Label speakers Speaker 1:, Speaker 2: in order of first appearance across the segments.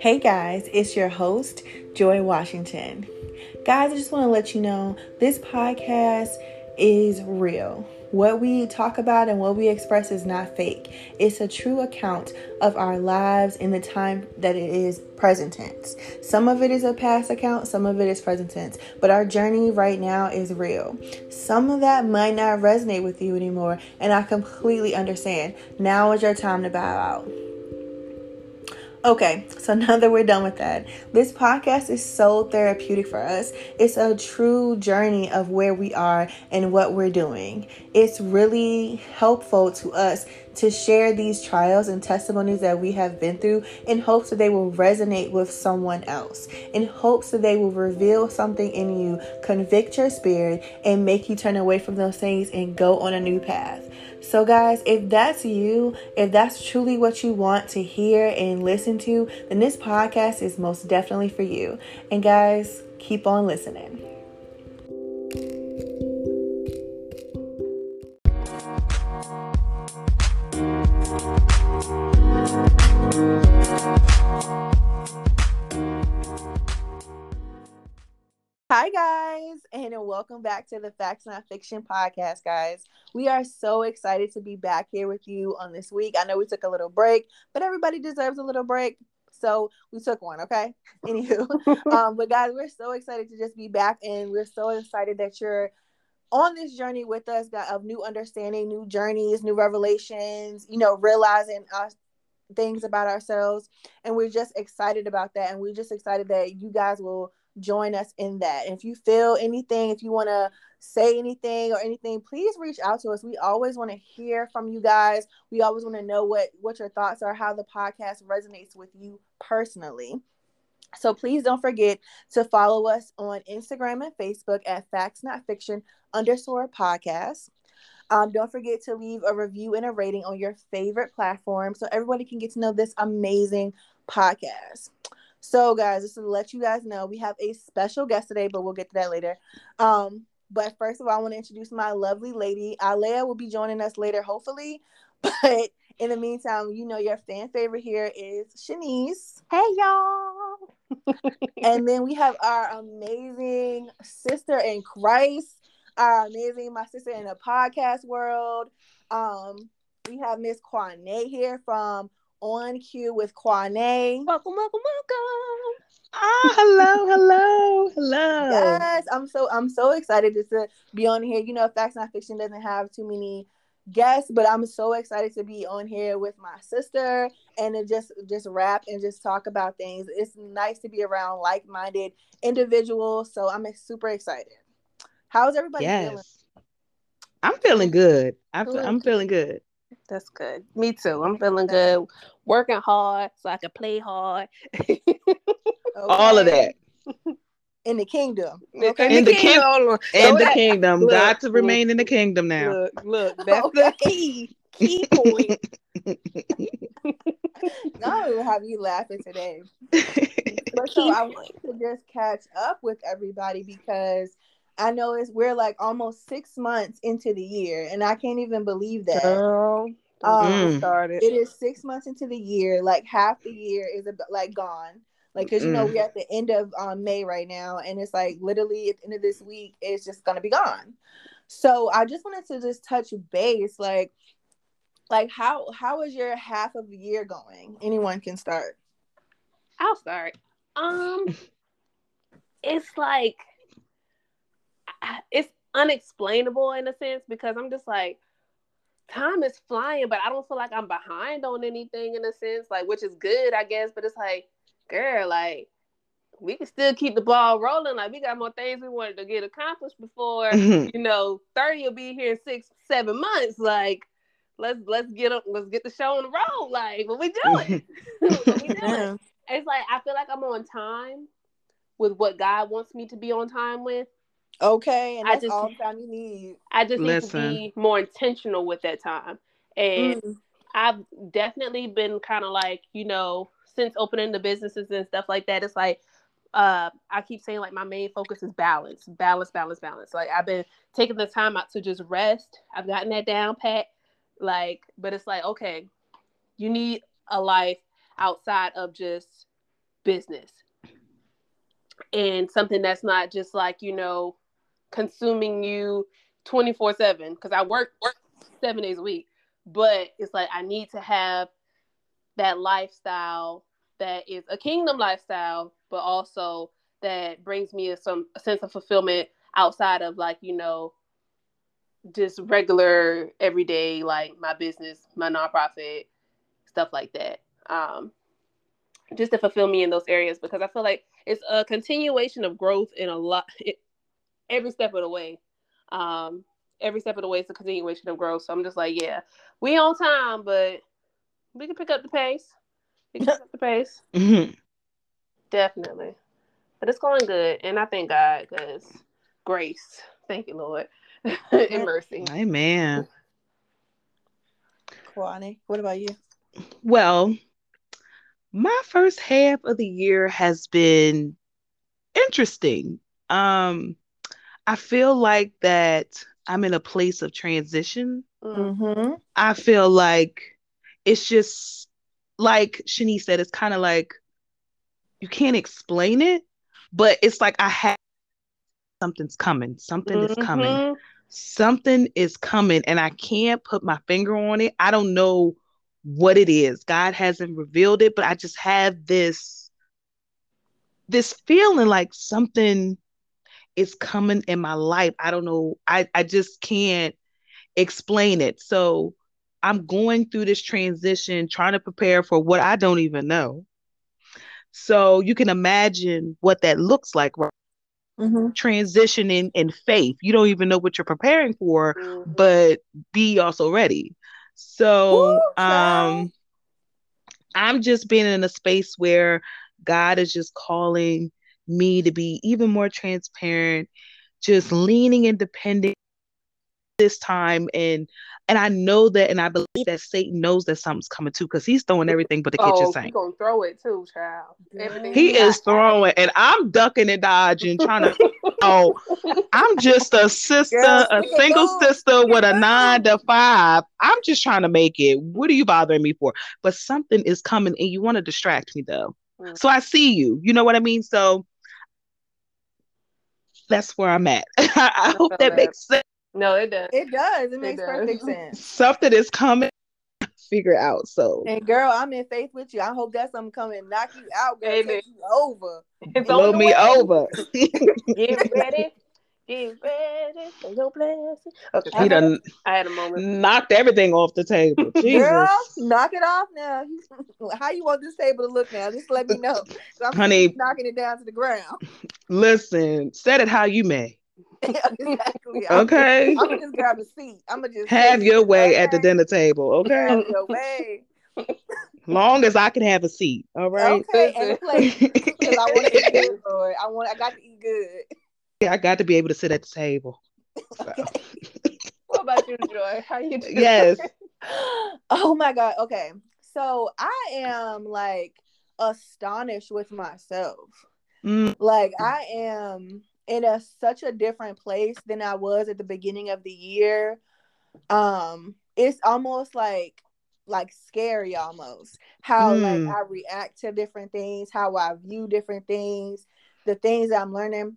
Speaker 1: Hey guys, it's your host, Joy Washington. Guys, I just want to let you know this podcast is real. What we talk about and what we express is not fake. It's a true account of our lives in the time that it is present tense. Some of it is a past account, some of it is present tense, but our journey right now is real. Some of that might not resonate with you anymore, and I completely understand. Now is your time to bow out. Okay, so now that we're done with that, this podcast is so therapeutic for us. It's a true journey of where we are and what we're doing. It's really helpful to us to share these trials and testimonies that we have been through in hopes that they will resonate with someone else, in hopes that they will reveal something in you, convict your spirit, and make you turn away from those things and go on a new path. So, guys, if that's you, if that's truly what you want to hear and listen to, then this podcast is most definitely for you. And, guys, keep on listening. Hi, guys, and welcome back to the Facts Not Fiction podcast, guys. We are so excited to be back here with you on this week. I know we took a little break, but everybody deserves a little break. So we took one, okay? Anywho, um, but guys, we're so excited to just be back, and we're so excited that you're on this journey with us of new understanding, new journeys, new revelations, you know, realizing us things about ourselves. And we're just excited about that. And we're just excited that you guys will join us in that. If you feel anything, if you want to say anything or anything, please reach out to us. We always want to hear from you guys. We always want to know what what your thoughts are, how the podcast resonates with you personally. So please don't forget to follow us on Instagram and Facebook at Facts Not Fiction underscore podcast. Um, don't forget to leave a review and a rating on your favorite platform so everybody can get to know this amazing podcast. So, guys, just to let you guys know, we have a special guest today, but we'll get to that later. Um, but first of all, I want to introduce my lovely lady. Alea will be joining us later, hopefully. But in the meantime, you know your fan favorite here is Shanice.
Speaker 2: Hey y'all.
Speaker 1: and then we have our amazing sister in Christ, our amazing my sister in the podcast world. Um, we have Miss Kwane here from on cue with Kwane.
Speaker 2: Welcome, welcome, welcome.
Speaker 3: Ah, hello, hello, hello.
Speaker 1: Yes, I'm so I'm so excited just to be on here. You know, Facts Not Fiction doesn't have too many guests, but I'm so excited to be on here with my sister and to just just rap and just talk about things. It's nice to be around like-minded individuals, so I'm super excited. How's everybody yes. feeling?
Speaker 3: I'm feeling good. I'm, I'm feeling good.
Speaker 2: That's good. Me too. I'm feeling good. Working hard so I can play hard. okay.
Speaker 3: All of that.
Speaker 1: In the kingdom.
Speaker 3: Okay. In, the, kingdom. In the kingdom. Look, Got to look, remain in the kingdom now.
Speaker 2: Look, look that's okay. the key. Key point.
Speaker 1: I will have you laughing today. but so I want to just catch up with everybody because I know it's we're like almost six months into the year, and I can't even believe that. Girl, um, mm. started. It is six months into the year. Like half the year is like gone. Like, cause you know mm. we're at the end of um, May right now, and it's like literally at the end of this week, it's just gonna be gone. So I just wanted to just touch base, like, like how how is your half of the year going? Anyone can start.
Speaker 2: I'll start. Um, it's like it's unexplainable in a sense because I'm just like time is flying, but I don't feel like I'm behind on anything in a sense, like which is good, I guess. But it's like, girl, like we can still keep the ball rolling. Like we got more things we wanted to get accomplished before, mm-hmm. you know, 30 will be here in six, seven months. Like, let's let's get up, let's get the show on the road. Like, what we doing? what we doing? Yeah. It's like I feel like I'm on time with what God wants me to be on time with.
Speaker 1: Okay, and that's I just, all time you need.
Speaker 2: I just Listen. need to be more intentional with that time. And mm. I've definitely been kind of like, you know, since opening the businesses and stuff like that, it's like uh I keep saying like my main focus is balance, balance, balance, balance. Like I've been taking the time out to just rest. I've gotten that down pat. Like, but it's like, okay, you need a life outside of just business and something that's not just like you know consuming you 24 7 because i work, work seven days a week but it's like i need to have that lifestyle that is a kingdom lifestyle but also that brings me a, some a sense of fulfillment outside of like you know just regular everyday like my business my nonprofit stuff like that um just to fulfill me in those areas because i feel like it's a continuation of growth in a lot every step of the way. Um every step of the way it's a continuation of growth. So i'm just like yeah we on time but we can pick up the pace. We can pick up the pace.
Speaker 3: Mhm.
Speaker 2: definitely. But it's going good and i thank god because grace. Thank you lord. And mercy.
Speaker 3: Amen.
Speaker 1: Kwani, what about you?
Speaker 3: Well, my first half of the year has been interesting. Um, I feel like that I'm in a place of transition.
Speaker 2: Mm.
Speaker 1: Mm-hmm.
Speaker 3: I feel like it's just like Shanice said, it's kind of like you can't explain it, but it's like I have something's coming. Something is coming.
Speaker 2: Mhm.
Speaker 3: Something is coming, and I can't put my finger on it. I don't know what it is. God hasn't revealed it, but I just have this this feeling like something is coming in my life. I don't know. I I just can't explain it. So I'm going through this transition, trying to prepare for what I don't even know. So you can imagine what that looks like, right?
Speaker 1: Mm-hmm.
Speaker 3: Transitioning in faith. You don't even know what you're preparing for,
Speaker 2: Mhm.
Speaker 3: but be also ready. So
Speaker 1: child.
Speaker 3: um I'm just being in a space where God is just calling me to be even more transparent, just leaning and depending this time and and I know that and I believe that Satan knows that something's coming too because he's throwing everything but the kitchen
Speaker 2: oh he
Speaker 3: sink.
Speaker 2: gonna throw it too child Everything
Speaker 3: He
Speaker 2: got-
Speaker 3: is throwing and I'm ducking and dodging, trying to oh I'm just a sister,
Speaker 1: Girl,
Speaker 3: a single
Speaker 1: move,
Speaker 3: sister
Speaker 1: stick
Speaker 3: with a nine to five. I'm just trying to make it. What are you bothering me for? But something is coming and you want to distract me though.
Speaker 2: Mm.
Speaker 3: So I see you. You know what I mean? So that's where I'm at. I hope
Speaker 2: feel
Speaker 3: that
Speaker 2: that.
Speaker 3: makes sense.
Speaker 2: no it does
Speaker 1: It does. It makes
Speaker 2: does.
Speaker 1: perfect sense.
Speaker 3: Something is coming. Figure it out. So
Speaker 1: And girl, I'm in faith with you. I hope that's something coming knock you out, girl.
Speaker 2: Amen.
Speaker 1: Take you over.
Speaker 2: it's
Speaker 3: blow
Speaker 2: on
Speaker 3: me
Speaker 2: way.
Speaker 3: over.
Speaker 2: get ready get ready for your blessing okay
Speaker 3: he
Speaker 2: I,
Speaker 3: done
Speaker 2: I had a moment
Speaker 3: knocked everything off the table. Jesus.
Speaker 1: Girl, knock it off now. How you want this table to look now? Just let me know. I'm
Speaker 3: Honey.
Speaker 1: Knocking it down to the ground.
Speaker 3: Listen, set it how you may.
Speaker 1: exactly.
Speaker 3: Okay.
Speaker 1: I'm gonna just grab a seat. I'm gonna just
Speaker 3: Have your way at the dinner table, okay?
Speaker 1: Have your way.
Speaker 3: Long as I can have a seat, all right?
Speaker 1: Okay, and plate because I want to eat good, Lord. I want. I got to eat good.
Speaker 3: I got to be able to sit at the table. So,
Speaker 2: what about you joy how you doing
Speaker 3: yes.
Speaker 1: oh my god. Okay, so I am like astonished with myself.
Speaker 3: Mm,
Speaker 1: like I am in a such a different place than I was at the beginning of the year. Um, it's almost like like scary almost how
Speaker 3: Mm.
Speaker 1: like I react to different things, how I view different things, the things I'm learning.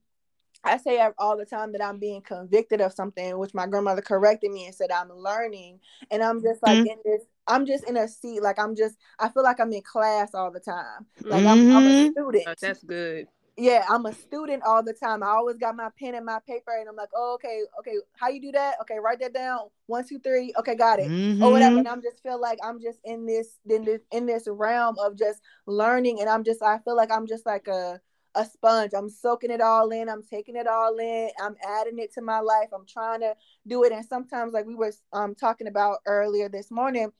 Speaker 1: I say all the time that I'm being convicted of something, which my grandmother corrected me and said I'm learning, and I'm just like
Speaker 3: Mm.
Speaker 1: in this. I'm just in a seat, like I'm just. I feel like I'm in class all the time. Like I'm, I'm a
Speaker 3: Mhm.
Speaker 1: student.
Speaker 2: Oh, that's good
Speaker 1: Yeah, I'm a student all the time. I always got my pen and my paper, and I'm like, oh, okay, okay, how you do that? Okay, write that down. One, two, three. Okay, got it. Or whatever.
Speaker 3: Mhm.
Speaker 1: And I'm just feel like I'm just in this, in this, in this realm of just learning, and I'm just, I feel like I'm just like a, a sponge. I'm soaking it all in. I'm taking it all in. I'm adding it to my life. I'm trying to do it, and sometimes, like we were um talking about earlier this morning,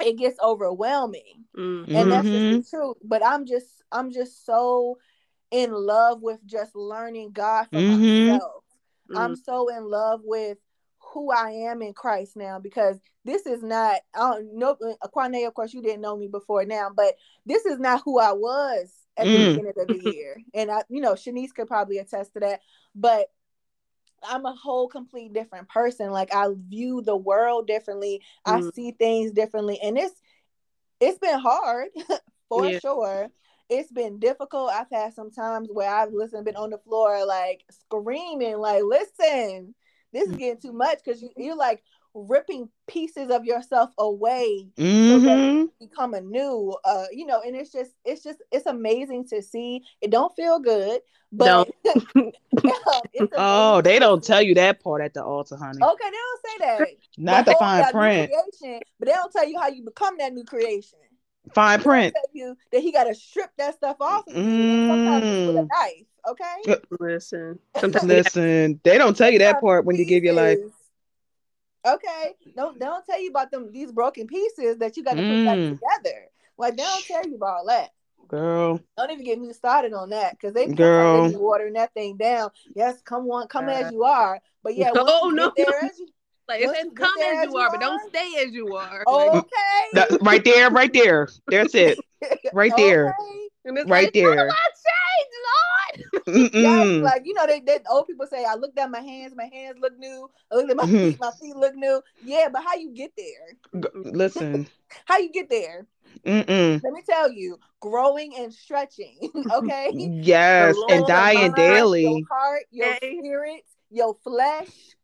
Speaker 1: it gets overwhelming
Speaker 2: mm.
Speaker 1: and that's just the truth but i'm just i'm just so in love with just learning god for
Speaker 3: Mhm.
Speaker 1: myself
Speaker 2: Mm.
Speaker 1: i'm so in love with who i am in christ now because this is not i don't know Aquane, of course you didn't know me before now but this is not who i was at the
Speaker 3: Mm.
Speaker 1: beginning of the year and i you know shanice could probably attest to that but I'm a whole complete different person. Like I view the world differently. I
Speaker 2: Mm.
Speaker 1: see things differently. And it's it's been hard for
Speaker 2: Yeah.
Speaker 1: sure. it's been difficult. I've had some times where I've listened, been on the floor like screaming, like, listen, this is getting too much because you, you're like ripping pieces of yourself away so that
Speaker 3: Mm-hmm.
Speaker 1: you become a new uh you know and it's just it's just it's amazing to see it don't feel good but it's
Speaker 3: Oh, they don't tell you that part at the altar, honey.
Speaker 1: okay they don't say that
Speaker 3: Not
Speaker 1: the
Speaker 3: the fine print.
Speaker 1: creation but they don't tell you how you become that new creation
Speaker 3: Fine
Speaker 1: they
Speaker 3: print.
Speaker 1: tell you that he got to strip that stuff off of you sometimes with a
Speaker 3: Mm.
Speaker 1: knife okay
Speaker 2: Listen, sometimes
Speaker 3: Listen, they don't tell you that part when you give your life.
Speaker 1: Pieces. Okay, don't they don't tell you about them these broken pieces that you got to put back
Speaker 3: Mm.
Speaker 1: together. Like they don't tell you about all that.
Speaker 3: Girl,
Speaker 1: Don't even get me started on that because they
Speaker 3: Girl.
Speaker 1: they watering that thing down. Yes, come on, come as
Speaker 2: Uh,
Speaker 1: you are. But yeah, once
Speaker 2: No,
Speaker 1: you
Speaker 2: no,
Speaker 1: get there
Speaker 2: no.
Speaker 1: as you
Speaker 2: like it says come
Speaker 1: there
Speaker 2: as
Speaker 1: as
Speaker 2: you
Speaker 1: you
Speaker 2: are, but don't stay as you are. Like,
Speaker 1: okay,
Speaker 3: That- right there, right there. That's it. Right there.
Speaker 1: Okay.
Speaker 2: and it's
Speaker 3: Right
Speaker 2: like,
Speaker 3: there.
Speaker 1: Yes, like you know, they, they old people say, I looked at my hands, my hands look new. I looked at my
Speaker 3: Mhm.
Speaker 1: feet, my feet look new. Yeah, but how you get there?
Speaker 3: G- Listen.
Speaker 1: How you get there?
Speaker 3: Mm-mm.
Speaker 1: Let me tell you, growing and stretching. Okay.
Speaker 3: Yes, and dying
Speaker 1: mind,
Speaker 3: daily.
Speaker 1: Your heart, your
Speaker 2: Okay.
Speaker 1: spirit, your flesh.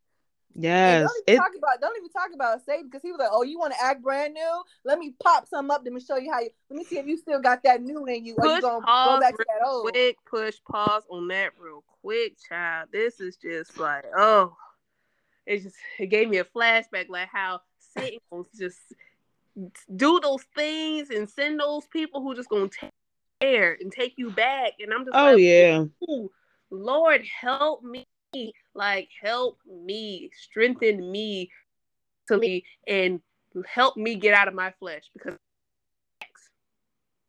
Speaker 1: And
Speaker 3: Yes.
Speaker 1: don't even
Speaker 3: It
Speaker 1: talk about don't even talk about Satan because he was like, Oh, you want to act brand new? Let me pop some up. Let me show you how you let me see if you still got that new in you or you
Speaker 2: Push
Speaker 1: gonna go
Speaker 2: pause
Speaker 1: back to that old.
Speaker 2: quick, push pause on that real quick, child. This is just like, oh, it just it gave me a flashback, like how Satan will just do those things and send those people who just gonna take care and take you back, and I'm just
Speaker 3: oh
Speaker 2: like,
Speaker 3: yeah.
Speaker 2: Lord, help me. Like, help me, strengthen me to me, and help me get out of my flesh because,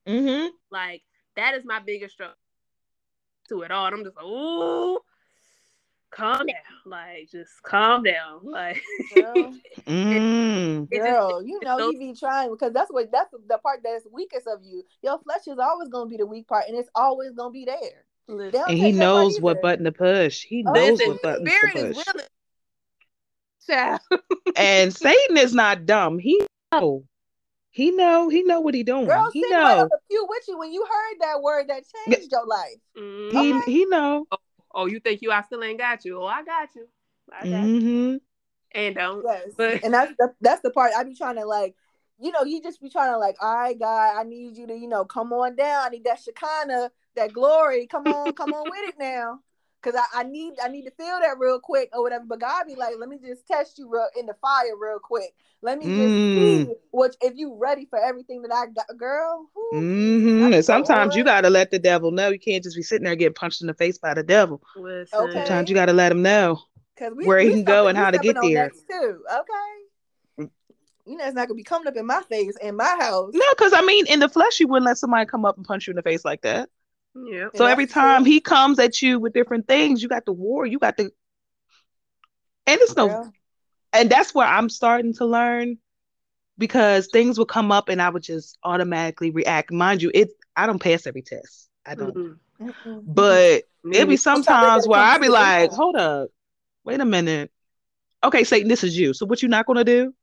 Speaker 3: Mm-hmm.
Speaker 2: like, that is my biggest struggle to it all. And I'm just like, ooh, calm down. Like, just calm down. Like,
Speaker 1: Girl,
Speaker 3: Mm.
Speaker 2: It just-
Speaker 1: girl, you know
Speaker 2: so-
Speaker 1: you be trying because that's what that's the part that's weakest of you. Your flesh is always gonna be the weak part, and it's always gonna be there. They
Speaker 2: listen,
Speaker 3: And he
Speaker 1: you that part
Speaker 3: knows what
Speaker 1: either.
Speaker 3: button to push. He
Speaker 1: Oh,
Speaker 3: knows
Speaker 2: listen,
Speaker 3: what buttons
Speaker 2: spirit
Speaker 3: to push.
Speaker 2: willing. Child.
Speaker 3: And Satan is not dumb. He know. He know. He know what he doing.
Speaker 1: Girl,
Speaker 3: he
Speaker 1: sitting right
Speaker 3: know.
Speaker 1: on the pew with you when you heard that word that changed your life.
Speaker 2: Mhm.
Speaker 3: He
Speaker 1: Okay.
Speaker 3: he know.
Speaker 2: Oh, you think you I still ain't got you? Oh, I got you. I got.
Speaker 3: Mm-hmm.
Speaker 2: And don't.
Speaker 1: Yes,
Speaker 2: But-
Speaker 1: and that's the that's the part I be trying to like, you know, you just be trying to like, all right, God, I need you to, you know, come on down. I need that Shekinah, that glory. Come on, come on with it now. Cause I, I need I need to feel that real quick or whatever. But God be like, let me just test you real in the fire real quick. Let me just
Speaker 3: Mm.
Speaker 1: see what if you ready for everything that I got, girl. whew,
Speaker 3: Mm-hmm. And sometimes you gotta let the devil know. You can't just be sitting there getting punched in the face by the devil.
Speaker 2: Listen.
Speaker 1: Okay.
Speaker 3: Sometimes you gotta let him know.
Speaker 1: Cause we,
Speaker 3: where he can go and how to get there.
Speaker 1: too. Okay. You know, it's not gonna be coming up in my face in my house.
Speaker 3: No, because I mean, in the flesh, you wouldn't let somebody come up and punch you in the face like that.
Speaker 2: Yeah.
Speaker 3: So every time
Speaker 1: true.
Speaker 3: he comes at you with different things, you got the war, you got the, and it's no,
Speaker 1: Girl.
Speaker 3: and that's where I'm starting to learn because things will come up and I would just automatically react. Mind you, it I don't pass every test. I don't,
Speaker 2: Mhm.
Speaker 1: Mm-mm.
Speaker 3: but
Speaker 2: Me
Speaker 3: it'd be sometimes where I'd be like, hold up, wait a minute. Okay, Satan, this is you. So what you not gonna do?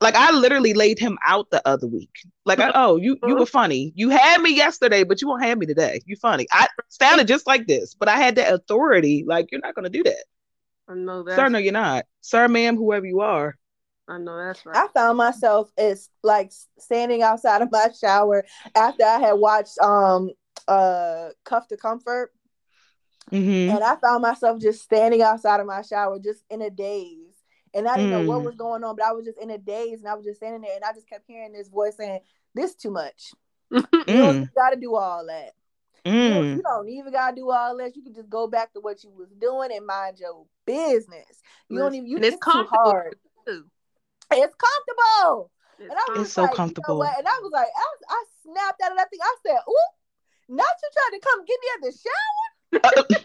Speaker 3: Like I literally laid him out the other week. Like, I, oh, you you were funny. You had me yesterday, but you won't have me today. You funny. I sounded just like this, but I had that authority. Like, you're not gonna do that,
Speaker 2: I know that.
Speaker 3: sir. No, you're not, sir, ma'am, whoever you are.
Speaker 2: I know that's right.
Speaker 1: I found myself as like standing outside of my shower after I had watched um uh Cuff to Comfort,
Speaker 3: hmm
Speaker 1: and I found myself just standing outside of my shower, just in a daze. And I didn't know what
Speaker 3: Mm.
Speaker 1: was going on, but I was just in a daze, and I was just standing there, and I just kept hearing this voice saying, "This too much. You don't
Speaker 3: Mm.
Speaker 1: got to do all that. You, don't,
Speaker 3: Mm.
Speaker 1: you don't even got to do all that. You can just go back to what you was doing and mind your business. You don't even. You
Speaker 2: and it's
Speaker 1: it's too
Speaker 2: comfortable
Speaker 1: hard.
Speaker 2: too.
Speaker 1: It's comfortable."
Speaker 2: It's
Speaker 1: And I was
Speaker 3: so
Speaker 1: like, you know
Speaker 3: comfortable.
Speaker 1: And I was like, I, I snapped out of that thing. I said, "Ooh, not you trying to come get me at the shower?"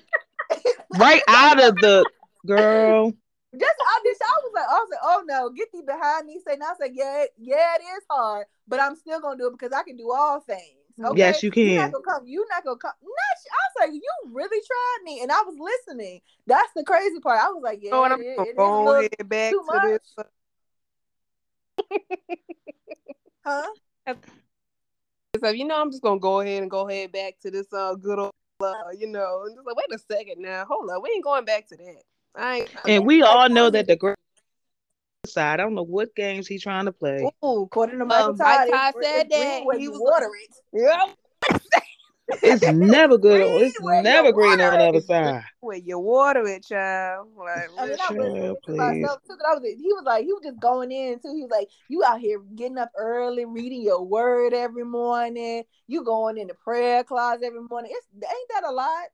Speaker 3: right out of the girl.
Speaker 1: Just I just I was like, I was like, oh no, get thee behind me. Say, I said, yeah, yeah, it is hard, but I'm still gonna do it because I can do all things. Okay?
Speaker 3: Yes, you can.
Speaker 1: You're not
Speaker 3: can.
Speaker 1: gonna come. You're not gonna come. Not. I was like, you really tried me, and I was listening. That's the crazy part. I was like, yeah,
Speaker 2: Oh, and I'm
Speaker 1: it,
Speaker 2: gonna
Speaker 1: it is a
Speaker 2: go
Speaker 1: little,
Speaker 2: back
Speaker 1: too
Speaker 2: to this.
Speaker 1: huh?
Speaker 2: So you know, I'm just gonna go ahead and go ahead back to this uh good old, uh, you know, and just like wait a second now, hold up, we ain't going back to that. I.
Speaker 3: And we all know that the great side. I don't know what games he's trying to play.
Speaker 2: Ooh,
Speaker 1: According to Michael
Speaker 2: Um, Mike
Speaker 1: Todd,
Speaker 2: Todd
Speaker 1: it's-
Speaker 2: said
Speaker 1: it's
Speaker 2: that. He was-
Speaker 1: water it.
Speaker 2: yeah,
Speaker 3: It's never good. on It's never
Speaker 1: you
Speaker 3: green on the other side.
Speaker 2: where you water it, child. Like,
Speaker 1: I mean, I was
Speaker 3: Child,
Speaker 1: listening to
Speaker 3: please.
Speaker 1: myself too. 'cause I was, he was like, he was just going in too. He was like, you out here getting up early, reading your word every morning. You going in the prayer closet every morning. It's ain't that a lot?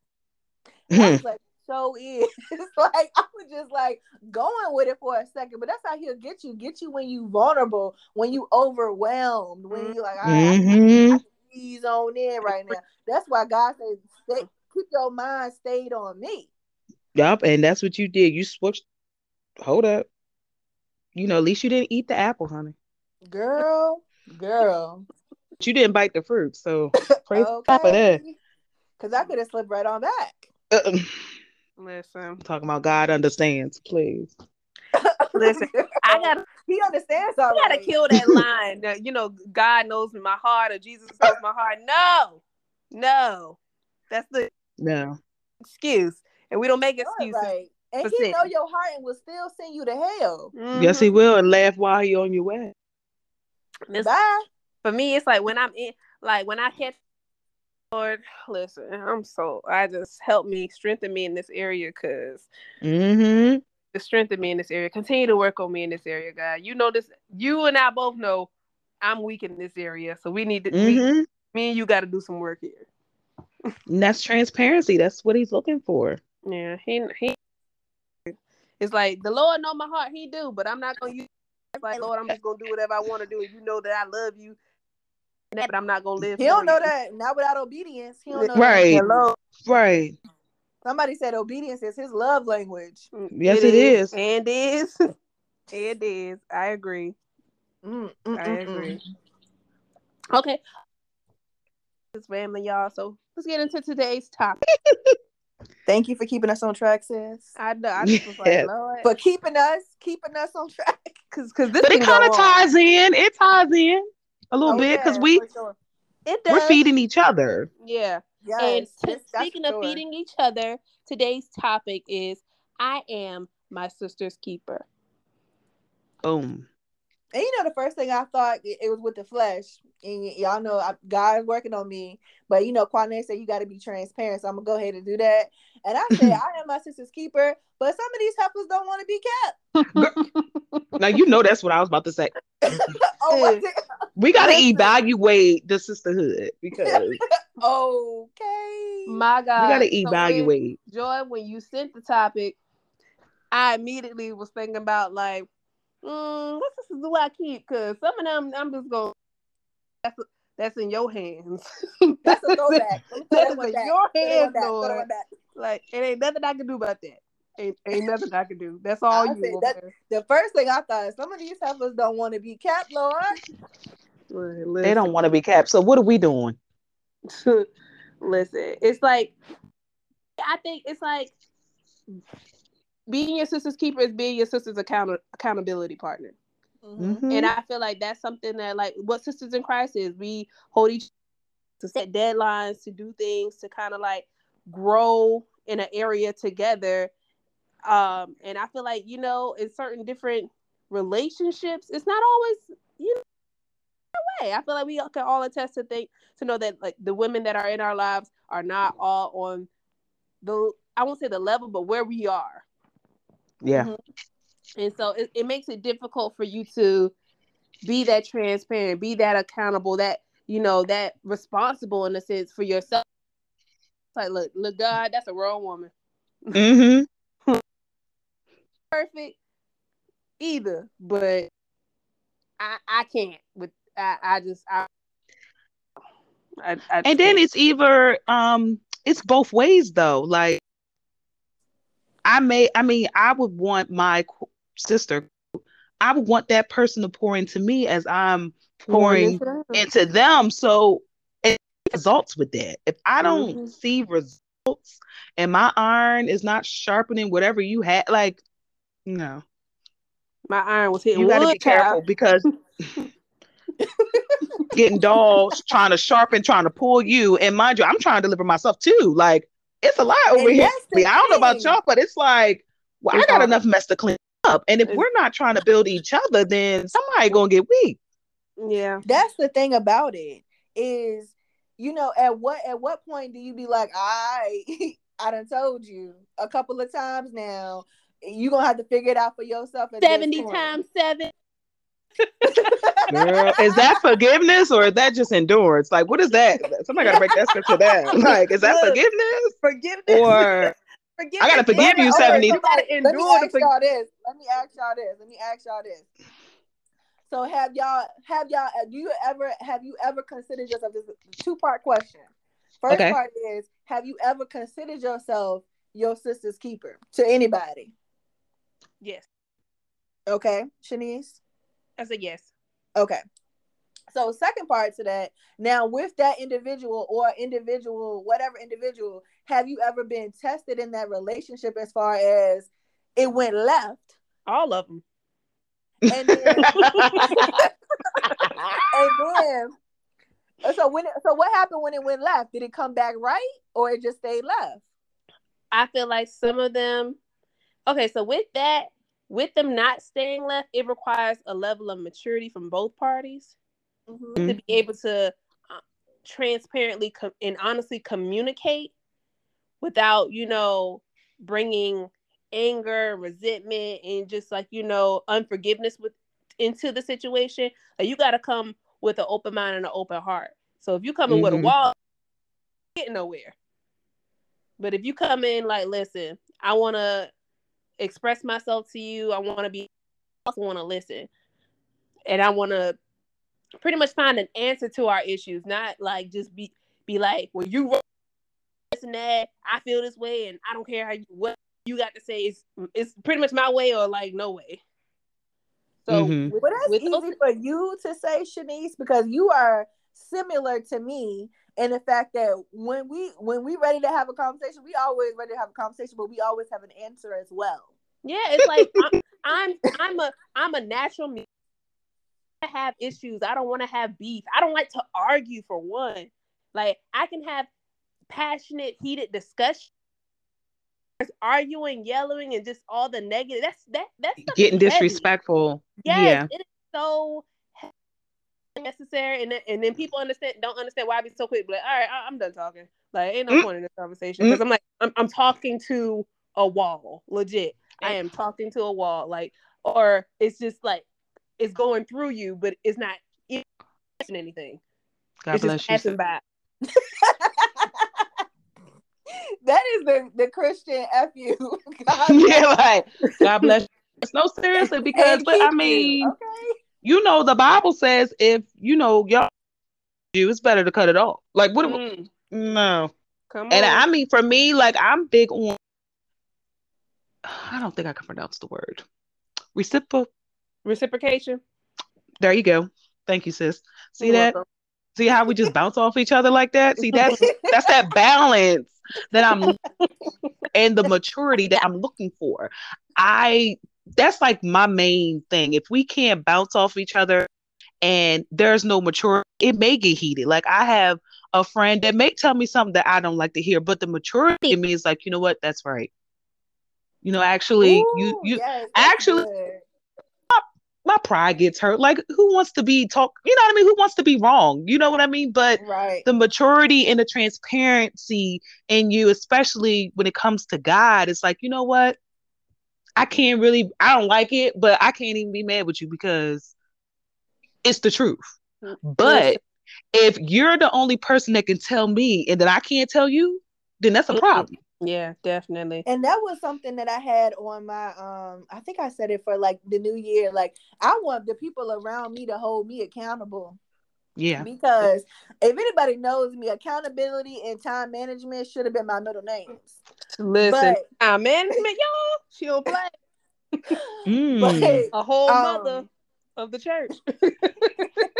Speaker 1: I was like, so is. It's like I was just like going with it for a second, but that's how he'll get you. Get you when you vulnerable, when you overwhelmed, when you like, right,
Speaker 3: hmm
Speaker 1: ease on in right now. That's why God says, stay, keep your mind stayed on me.
Speaker 3: Yup, and that's what you did. You switched. Hold up. You know, at least you didn't eat the apple, honey.
Speaker 1: Girl, girl.
Speaker 3: But you didn't bite the fruit, so praise God for that.
Speaker 1: Cause I could have slipped right on back.
Speaker 3: Uh,
Speaker 2: listen,
Speaker 3: talking about God understands, please.
Speaker 2: listen. I gotta,
Speaker 1: he understands
Speaker 2: I
Speaker 1: already.
Speaker 2: gotta kill that line. That, you know, God knows my heart or Jesus knows my heart. No, no, that's the
Speaker 3: No.
Speaker 2: excuse, and we don't make
Speaker 1: You're
Speaker 2: excuses.
Speaker 1: right. And he
Speaker 2: sin.
Speaker 1: know your heart and will still send you to hell.
Speaker 3: Yes, he
Speaker 2: Mhm.
Speaker 3: will, and laugh while he on your way.
Speaker 1: Bye.
Speaker 2: for me, it's like when I'm in, like when I catch. Lord, listen, I'm so I just help me strengthen me in this area, cause
Speaker 3: Mm-hmm.
Speaker 2: to strengthen me in this area. Continue to work on me in this area, God. You know this. You and I both know I'm weak in this area, so we need to.
Speaker 3: Mm-hmm.
Speaker 2: me and you got to do some work here.
Speaker 3: And that's transparency. That's what he's looking for.
Speaker 2: Yeah, he he. It's like the Lord know my heart. He do, but I'm not gonna use. It's like Lord, I'm just gonna do whatever I want to do. And you know that I love you, but I'm not gonna live.
Speaker 1: He don't know
Speaker 2: you.
Speaker 1: that. Not without obedience. He don't know
Speaker 3: Right.
Speaker 1: that.
Speaker 3: Right.
Speaker 1: Somebody said obedience is his love language.
Speaker 3: Yes, it is.
Speaker 2: and is, and is. I agree.
Speaker 1: Mm, mm,
Speaker 2: I
Speaker 1: mm,
Speaker 2: agree.
Speaker 1: mm.
Speaker 2: Okay. It's family, y'all. So let's get into today's topic.
Speaker 1: Thank you for keeping us on track, sis.
Speaker 2: I know. I just was
Speaker 3: Yeah.
Speaker 2: like, Lord,
Speaker 1: For keeping us, keeping us on track.
Speaker 2: because because this
Speaker 3: But it kind
Speaker 2: go
Speaker 3: of
Speaker 2: on.
Speaker 3: ties in. It ties in a little
Speaker 1: Oh,
Speaker 3: bit because
Speaker 1: yeah,
Speaker 3: we
Speaker 1: sure.
Speaker 2: It
Speaker 3: we're feeding each other.
Speaker 2: Yeah.
Speaker 1: Yes,
Speaker 2: and t- speaking
Speaker 1: for
Speaker 2: of feeding each other, today's topic is I am my sister's keeper.
Speaker 3: Boom.
Speaker 1: And you know, the first thing I thought it, it was with the flesh, and y- y'all know I, God's working on me. But you know, Kwane said you got to be transparent, so I'm gonna go ahead and do that. And I said I am my sister's keeper, but some of these heifers don't want to be kept.
Speaker 3: Now you know that's what I was about to say.
Speaker 1: oh, what's it?
Speaker 3: We got to evaluate the sisterhood because
Speaker 1: okay.
Speaker 2: My God.
Speaker 3: We got to
Speaker 2: So when-
Speaker 3: evaluate.
Speaker 2: Joy, when you sent the topic, I immediately was thinking about like, mm, what sisters do I keep? Because some of them, I'm just going. That's that's in your hands.
Speaker 1: That's a throwback. Let me throw
Speaker 2: That
Speaker 1: that
Speaker 2: is in your
Speaker 1: Throw that one
Speaker 2: hands,
Speaker 1: back. Throw that
Speaker 2: Lord. Like it ain't nothing I can do about that. Ain't, ain't nothing I can do. That's all
Speaker 1: I
Speaker 2: you.
Speaker 1: said that- The first thing I thought, is some of these heifers don't want to be capped, Lord.
Speaker 2: there.
Speaker 3: They don't want to be capped. So what are we doing?
Speaker 2: Listen. Listen, it's like I think it's like being your sister's keeper is being your sister's account- accountability partner.
Speaker 1: Mhm.
Speaker 3: Mhm.
Speaker 2: And I feel like that's something that like what sisters in Christ is. We hold each to set deadlines, to do things, to kind of like grow in an area together. Um, and I feel like, you know, in certain different relationships, it's not always, you know, way. I feel like we can all attest to think to know that like the women that are in our lives are not all on the I won't say the level, but where we are.
Speaker 3: yeah.
Speaker 1: Mhm.
Speaker 2: And so it, it makes it difficult for you to be that transparent, be that accountable, that you know, that responsible in a sense for yourself. It's like, look, look, God, that's a wrong woman.
Speaker 3: Mm-hmm.
Speaker 2: Perfect either, but I I can't with I, I just I, I, I
Speaker 3: And then
Speaker 2: can't.
Speaker 3: it's either um it's both ways though. Like I may I mean I would want my sister I would want that person to pour into me as I'm pouring
Speaker 2: Pouring into them.
Speaker 3: into them. So it results with that. If I don't
Speaker 2: Mhm.
Speaker 3: see results and my iron is not sharpening whatever you had, like no,
Speaker 2: my iron was hitting
Speaker 3: you got to
Speaker 2: wood,
Speaker 3: be careful
Speaker 2: child.
Speaker 3: because getting dolls, trying to sharpen, trying to pull you. And mind you, I'm trying to deliver myself too. Like it's a lot over
Speaker 1: And
Speaker 3: here. I don't know about y'all, but it's like, well, I got
Speaker 2: hard.
Speaker 3: enough mess to clean up. And if we're not trying to build each other, then somebody gonna get weak.
Speaker 2: Yeah.
Speaker 1: That's the thing about it is, you know, at what at what point do you be like, I I done told you a couple of times now. You gonna have to figure it out for yourself. At
Speaker 2: 70 times seven.
Speaker 3: Girl, is that forgiveness or is that just endurance? Like, what is that? Somebody gotta break that scripture down. Like, is that
Speaker 2: Look.
Speaker 3: forgiveness
Speaker 2: Forgiveness.
Speaker 3: or
Speaker 2: forgiveness.
Speaker 3: I gotta forgive you
Speaker 1: Okay,
Speaker 3: 70
Speaker 1: so
Speaker 2: You gotta
Speaker 1: let me
Speaker 2: endure to
Speaker 1: ask y'all this. Let me ask y'all this. Let me ask y'all this. So have y'all have y'all uh, do you ever have you ever considered yourself this two part question. First
Speaker 3: Okay.
Speaker 1: part is have you ever considered yourself your sister's keeper to anybody?
Speaker 2: Yes.
Speaker 1: Okay, Shanice.
Speaker 2: I said yes.
Speaker 1: Okay. So second part to that, now with that individual or individual, whatever individual, have you ever been tested in that relationship as far as it went left?
Speaker 2: All of them.
Speaker 1: And then and then so when it, so what happened when it went left? Did it come back right or it just stayed left?
Speaker 2: I feel like some of them. Okay, so with that, with them not staying left, it requires a level of maturity from both parties
Speaker 3: Mhm.
Speaker 2: to be able to uh, transparently com- and honestly communicate without, you know, bringing anger, resentment, and just like you know, unforgiveness with into the situation. Like you got to come with an open mind and an open heart. So if you come in with a
Speaker 3: Mhm.
Speaker 2: wall, get nowhere. But if you come in like, listen, I want to express myself to you. I want to be, I also want to listen, and I want to pretty much find an answer to our issues, not like just be be like, well, you and that. I feel this way, and I don't care how you, what you got to say. It's it's pretty much my way or like no way. So
Speaker 3: Mhm.
Speaker 2: with,
Speaker 1: Well, that's
Speaker 2: with
Speaker 1: easy for you to say, Shanice, because you are similar to me in the fact that when we when we ready to have a conversation, we always ready to have a conversation, but we always have an answer as well.
Speaker 2: Yeah, it's like I'm, I'm I'm a I'm a natural. mu- I have issues. I don't want to have beef. I don't like to argue for one. Like I can have passionate, heated discussion. Arguing, yelling, and just all the negative. That's that. That's
Speaker 3: getting
Speaker 2: heavy.
Speaker 3: disrespectful.
Speaker 2: Yes,
Speaker 3: Yeah.
Speaker 2: it is so necessary, and then, and then people understand don't understand why I be so quick. Like, all right, I, I'm done talking. Like, ain't no
Speaker 3: Mm.
Speaker 2: point in this conversation because I'm like, I'm, I'm talking to a wall, legit. I am talking to a wall, like, or it's just like it's going through you, but it's not anything.
Speaker 3: God
Speaker 2: it's
Speaker 3: bless
Speaker 2: just
Speaker 3: you.
Speaker 2: by.
Speaker 1: that is the the Christian fu. God
Speaker 3: yeah, like God bless you. No, seriously, because but I
Speaker 1: keep you,
Speaker 3: mean,
Speaker 1: okay.
Speaker 3: you know, the Bible says if you know y'all you, it's better to cut it off. Like what?
Speaker 2: Mm,
Speaker 3: No,
Speaker 2: come on.
Speaker 3: and
Speaker 2: on.
Speaker 3: I mean, for me, like I'm big on. I don't think I can pronounce the word. Reciprocal.
Speaker 2: Reciprocation.
Speaker 3: There you go. Thank you, sis. See
Speaker 2: You're
Speaker 3: that?
Speaker 2: welcome.
Speaker 3: See how we just bounce off each other like that? See, that's that's that balance that I'm and the maturity that I'm looking for. I that's like my main thing. If we can't bounce off each other and there's no maturity, it may get heated. Like I have a friend that may tell me something that I don't like to hear, but the maturity in me is like, you know what, that's right. You know, actually, you
Speaker 1: Ooh,
Speaker 3: you
Speaker 1: yes,
Speaker 3: actually
Speaker 1: good.
Speaker 3: My pride gets hurt. Like who wants to be talk, you know what I mean? Who wants to be wrong? You know what I mean? But
Speaker 1: right.
Speaker 3: the maturity and the transparency in you, especially when it comes to God, it's like, you know what? I can't really, I don't like it, but I can't even be mad with you because it's the truth. But if you're the only person that can tell me and that I can't tell you, then that's a problem.
Speaker 2: Yeah, definitely.
Speaker 1: and that was something that I had on my um I think I said it for like the new year like I want the people around me to hold me accountable
Speaker 3: Yeah.
Speaker 1: because if anybody knows me accountability and time management should have been my middle names
Speaker 2: Listen,
Speaker 1: but
Speaker 2: time management, y'all. She don't play.
Speaker 3: Mm.
Speaker 1: but
Speaker 2: A whole
Speaker 1: Um,
Speaker 2: mother of the church.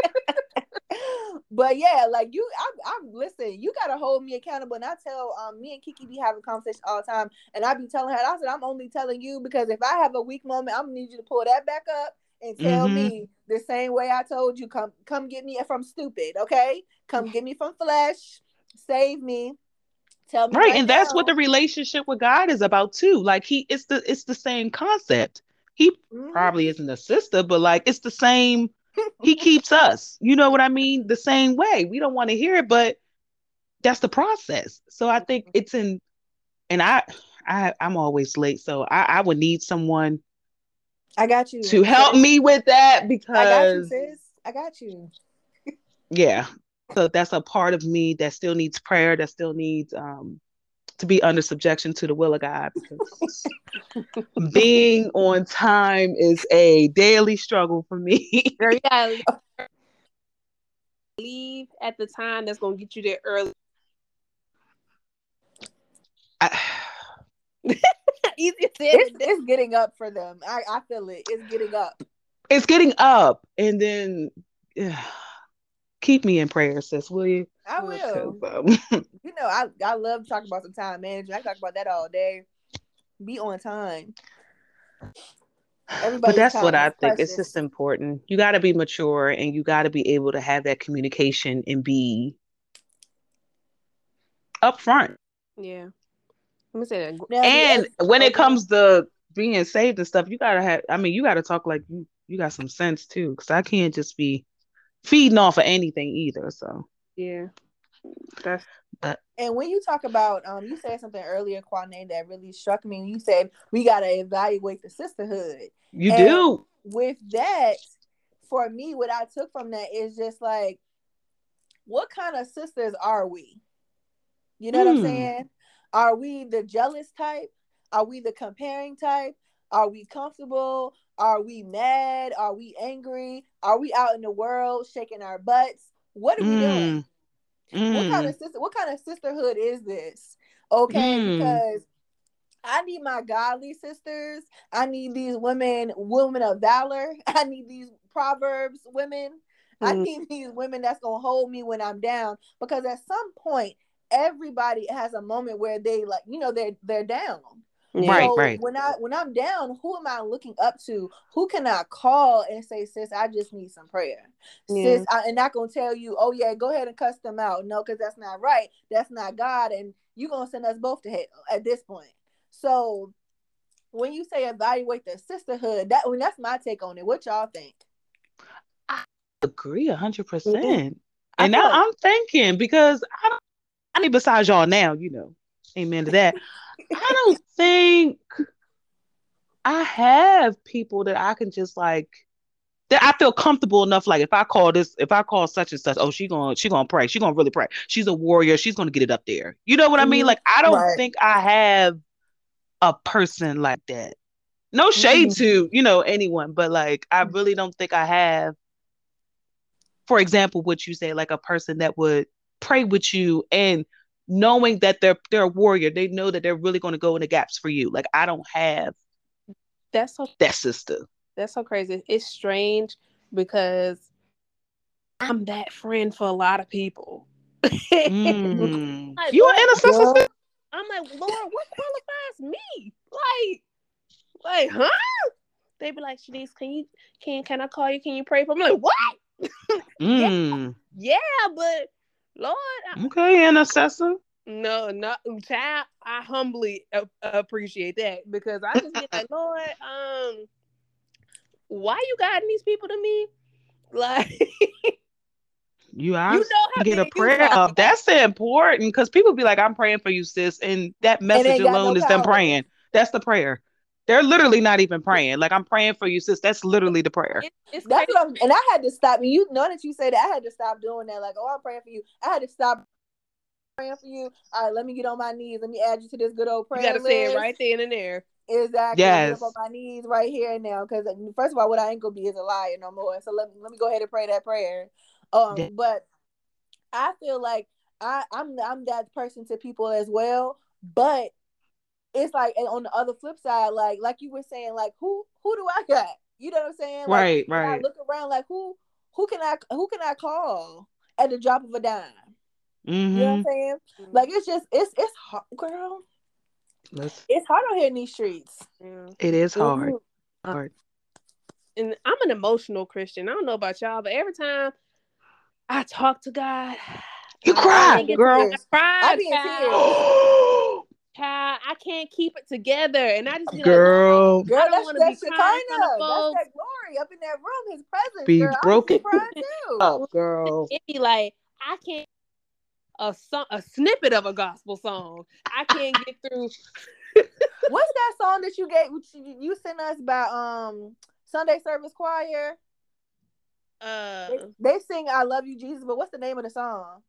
Speaker 1: but yeah, like you, I'm, I'm listen. You gotta hold me accountable, and I tell um me and Kiki be having conversations all the time, and I be telling her, I said I'm only telling you because if I have a weak moment, I'm gonna need you to pull that back up and tell
Speaker 3: Mhm.
Speaker 1: me the same way I told you, come come get me from stupid, okay? Come get me from flesh, save me. Tell me
Speaker 3: right
Speaker 1: right
Speaker 3: and that's what the relationship with god is about too like he it's the it's the same concept he
Speaker 1: Mhm.
Speaker 3: probably isn't a sister but like it's the same he keeps us you know what i mean the same way we don't want to hear it but that's the process so i think it's in and i i i'm always late so i i would need someone
Speaker 1: I got you.
Speaker 3: to help me with that because
Speaker 1: I got you, sis. I got you.
Speaker 3: yeah so that's a part of me that still needs prayer that still needs um to be under subjection to the will of god being on time is a daily struggle for me
Speaker 2: Girl, you gotta leave at the time that's gonna get you there early.
Speaker 3: I-
Speaker 2: Easier said
Speaker 1: It's, it's getting up for them. I, I feel it. It's getting up.
Speaker 3: it's getting up and then yeah, keep me in prayer sis will you
Speaker 1: I will.
Speaker 3: um,
Speaker 1: You know, I, I love talking about some time management. I talk about that all day. Be on time.
Speaker 3: but that's
Speaker 1: what
Speaker 3: what
Speaker 1: is
Speaker 3: i think it's just important you got to be mature and you got to be able to have that communication and be upfront
Speaker 2: Yeah. Let me say that.
Speaker 1: Now,
Speaker 3: and
Speaker 1: other-
Speaker 3: when it comes to being saved and stuff, you gotta have. I mean, you gotta talk like you you got some sense too, because I can't just be feeding off of anything either. So
Speaker 2: Yeah. That's
Speaker 1: And when you talk about, um, you said something earlier, Kwame, that really struck me. You said we got to evaluate the sisterhood.
Speaker 3: you
Speaker 1: And-
Speaker 3: do.
Speaker 1: With that, for me, what I took from that is just like, what kind of sisters are we? You know what I'm
Speaker 3: Hmm.
Speaker 1: saying? Are we the jealous type? Are we the comparing type? Are we comfortable? Are we mad? Are we angry? Are we out in the world shaking our butts? What are we doing?
Speaker 3: Mm.
Speaker 1: what kind
Speaker 3: Mm.
Speaker 1: of sister what kind of sisterhood is this okay
Speaker 3: Mm.
Speaker 1: because i need my godly sisters i need these women women of valor i need these proverbs women i
Speaker 2: Mm.
Speaker 1: need these women that's gonna hold me when i'm down because at some point everybody has a moment where they like you know they're they're down
Speaker 2: yeah.
Speaker 3: Right,
Speaker 1: so
Speaker 3: right.
Speaker 1: when I when I'm down, who am I looking up to? Who can I call and say, sis, I just need some prayer.
Speaker 2: Yeah.
Speaker 1: Sis, I, and not gonna tell you, oh yeah, go ahead and cuss them out. No, because that's not right. That's not God, and you're gonna send us both to hell at this point. So when you say evaluate the sisterhood, that when that's my take on it. What y'all think?
Speaker 3: I agree a hundred
Speaker 2: Yeah.
Speaker 3: percent.
Speaker 1: I
Speaker 3: And now
Speaker 1: like-
Speaker 3: I'm thinking because I don't. I mean, besides y'all now, you know, amen to that. I don't think I have people that I can just like that I feel comfortable enough. Like if I call this, if I call such and such, oh, she gonna she gonna pray. She gonna really pray. She's a warrior. She's gonna get it up there. You know what I mean?
Speaker 1: Mhm.
Speaker 3: Like I don't
Speaker 1: Right.
Speaker 3: think I have a person like that. No shade
Speaker 1: Mhm.
Speaker 3: to you know anyone, but like I really don't think I have. For example, what you say, like a person that would pray with you and knowing that they're they're a warrior, they know that they're really going to go in the gaps for you. Like I don't have
Speaker 2: That's so
Speaker 3: that sister.
Speaker 2: that's so crazy. It's strange because I'm that friend for a lot of people.
Speaker 3: Mm.
Speaker 2: Like,
Speaker 3: You
Speaker 2: Lord,
Speaker 3: an intercessor?
Speaker 1: Well,
Speaker 3: sis?
Speaker 2: I'm like, Lord, what qualifies me? Like, like, huh? They be like, Shanice, can you can can I call you? Can you pray for me? I'm like, what?
Speaker 3: Mm.
Speaker 2: Yeah, but Lord, I,
Speaker 3: Okay, intercessor.
Speaker 2: no, not child. I humbly a- appreciate that because I just get like, Lord, um, why you guiding these people to me? Like,
Speaker 3: You
Speaker 2: you
Speaker 3: are
Speaker 2: know how
Speaker 3: get a prayer up. That's important because people be like, "I'm praying for you, sis," and that message
Speaker 1: ain't got no
Speaker 3: alone is them praying. That's the prayer. They're literally not even praying. Like I'm praying for you, sis. That's literally the prayer.
Speaker 2: It- it's
Speaker 1: That's what and I had to stop. You know that you say that I had to stop doing that. Like, oh, I'm praying for you. I had to stop praying for you. All right, let me get on my knees. Let me add you to this good old prayer.
Speaker 2: You gotta say it right then and there.
Speaker 1: Exactly.
Speaker 3: Yes.
Speaker 1: up on my knees right here and now. Because first of all, what I ain't gonna be is a liar no more. So let me let me go ahead and pray that prayer. Um,
Speaker 3: Yeah.
Speaker 1: but I feel like I I'm I'm that person to people as well. But it's like and on the other flip side, like like you were saying, like who who do I got? You know what I'm saying? Like,
Speaker 3: Right,
Speaker 1: when I
Speaker 3: right.
Speaker 1: look around, like who who can I who can I call at the drop of a dime? You know what I'm
Speaker 3: Mm-hmm.
Speaker 1: saying? Like it's just it's it's hard, girl.
Speaker 3: Let's,
Speaker 1: It's hard out here in these streets.
Speaker 2: Yeah.
Speaker 3: it is hard.
Speaker 1: Mhm.
Speaker 3: Hard.
Speaker 2: and I'm an emotional Christian. I don't know about y'all, but every time I talk to God,
Speaker 3: You
Speaker 2: I
Speaker 3: cried,
Speaker 2: get
Speaker 3: girl.
Speaker 2: I cried,
Speaker 1: I be in tears.
Speaker 2: Child, I can't keep it together, and I just be like,
Speaker 3: Girl,
Speaker 1: Girl,
Speaker 2: I don't
Speaker 1: that's
Speaker 2: wanna
Speaker 1: that's
Speaker 2: be crying in of
Speaker 1: Shekinah. That's that glory up in that room. His presence.
Speaker 3: Be
Speaker 1: girl. I
Speaker 3: broken
Speaker 1: was crying too.
Speaker 3: up, girl.
Speaker 2: It'd be like I can't a song, a snippet of a gospel song. I can't get through.
Speaker 1: What's that song that you gave you, you sent us by um Sunday Service Choir?
Speaker 2: Uh,
Speaker 1: They, they sing "I Love You, Jesus," but what's the name of the song?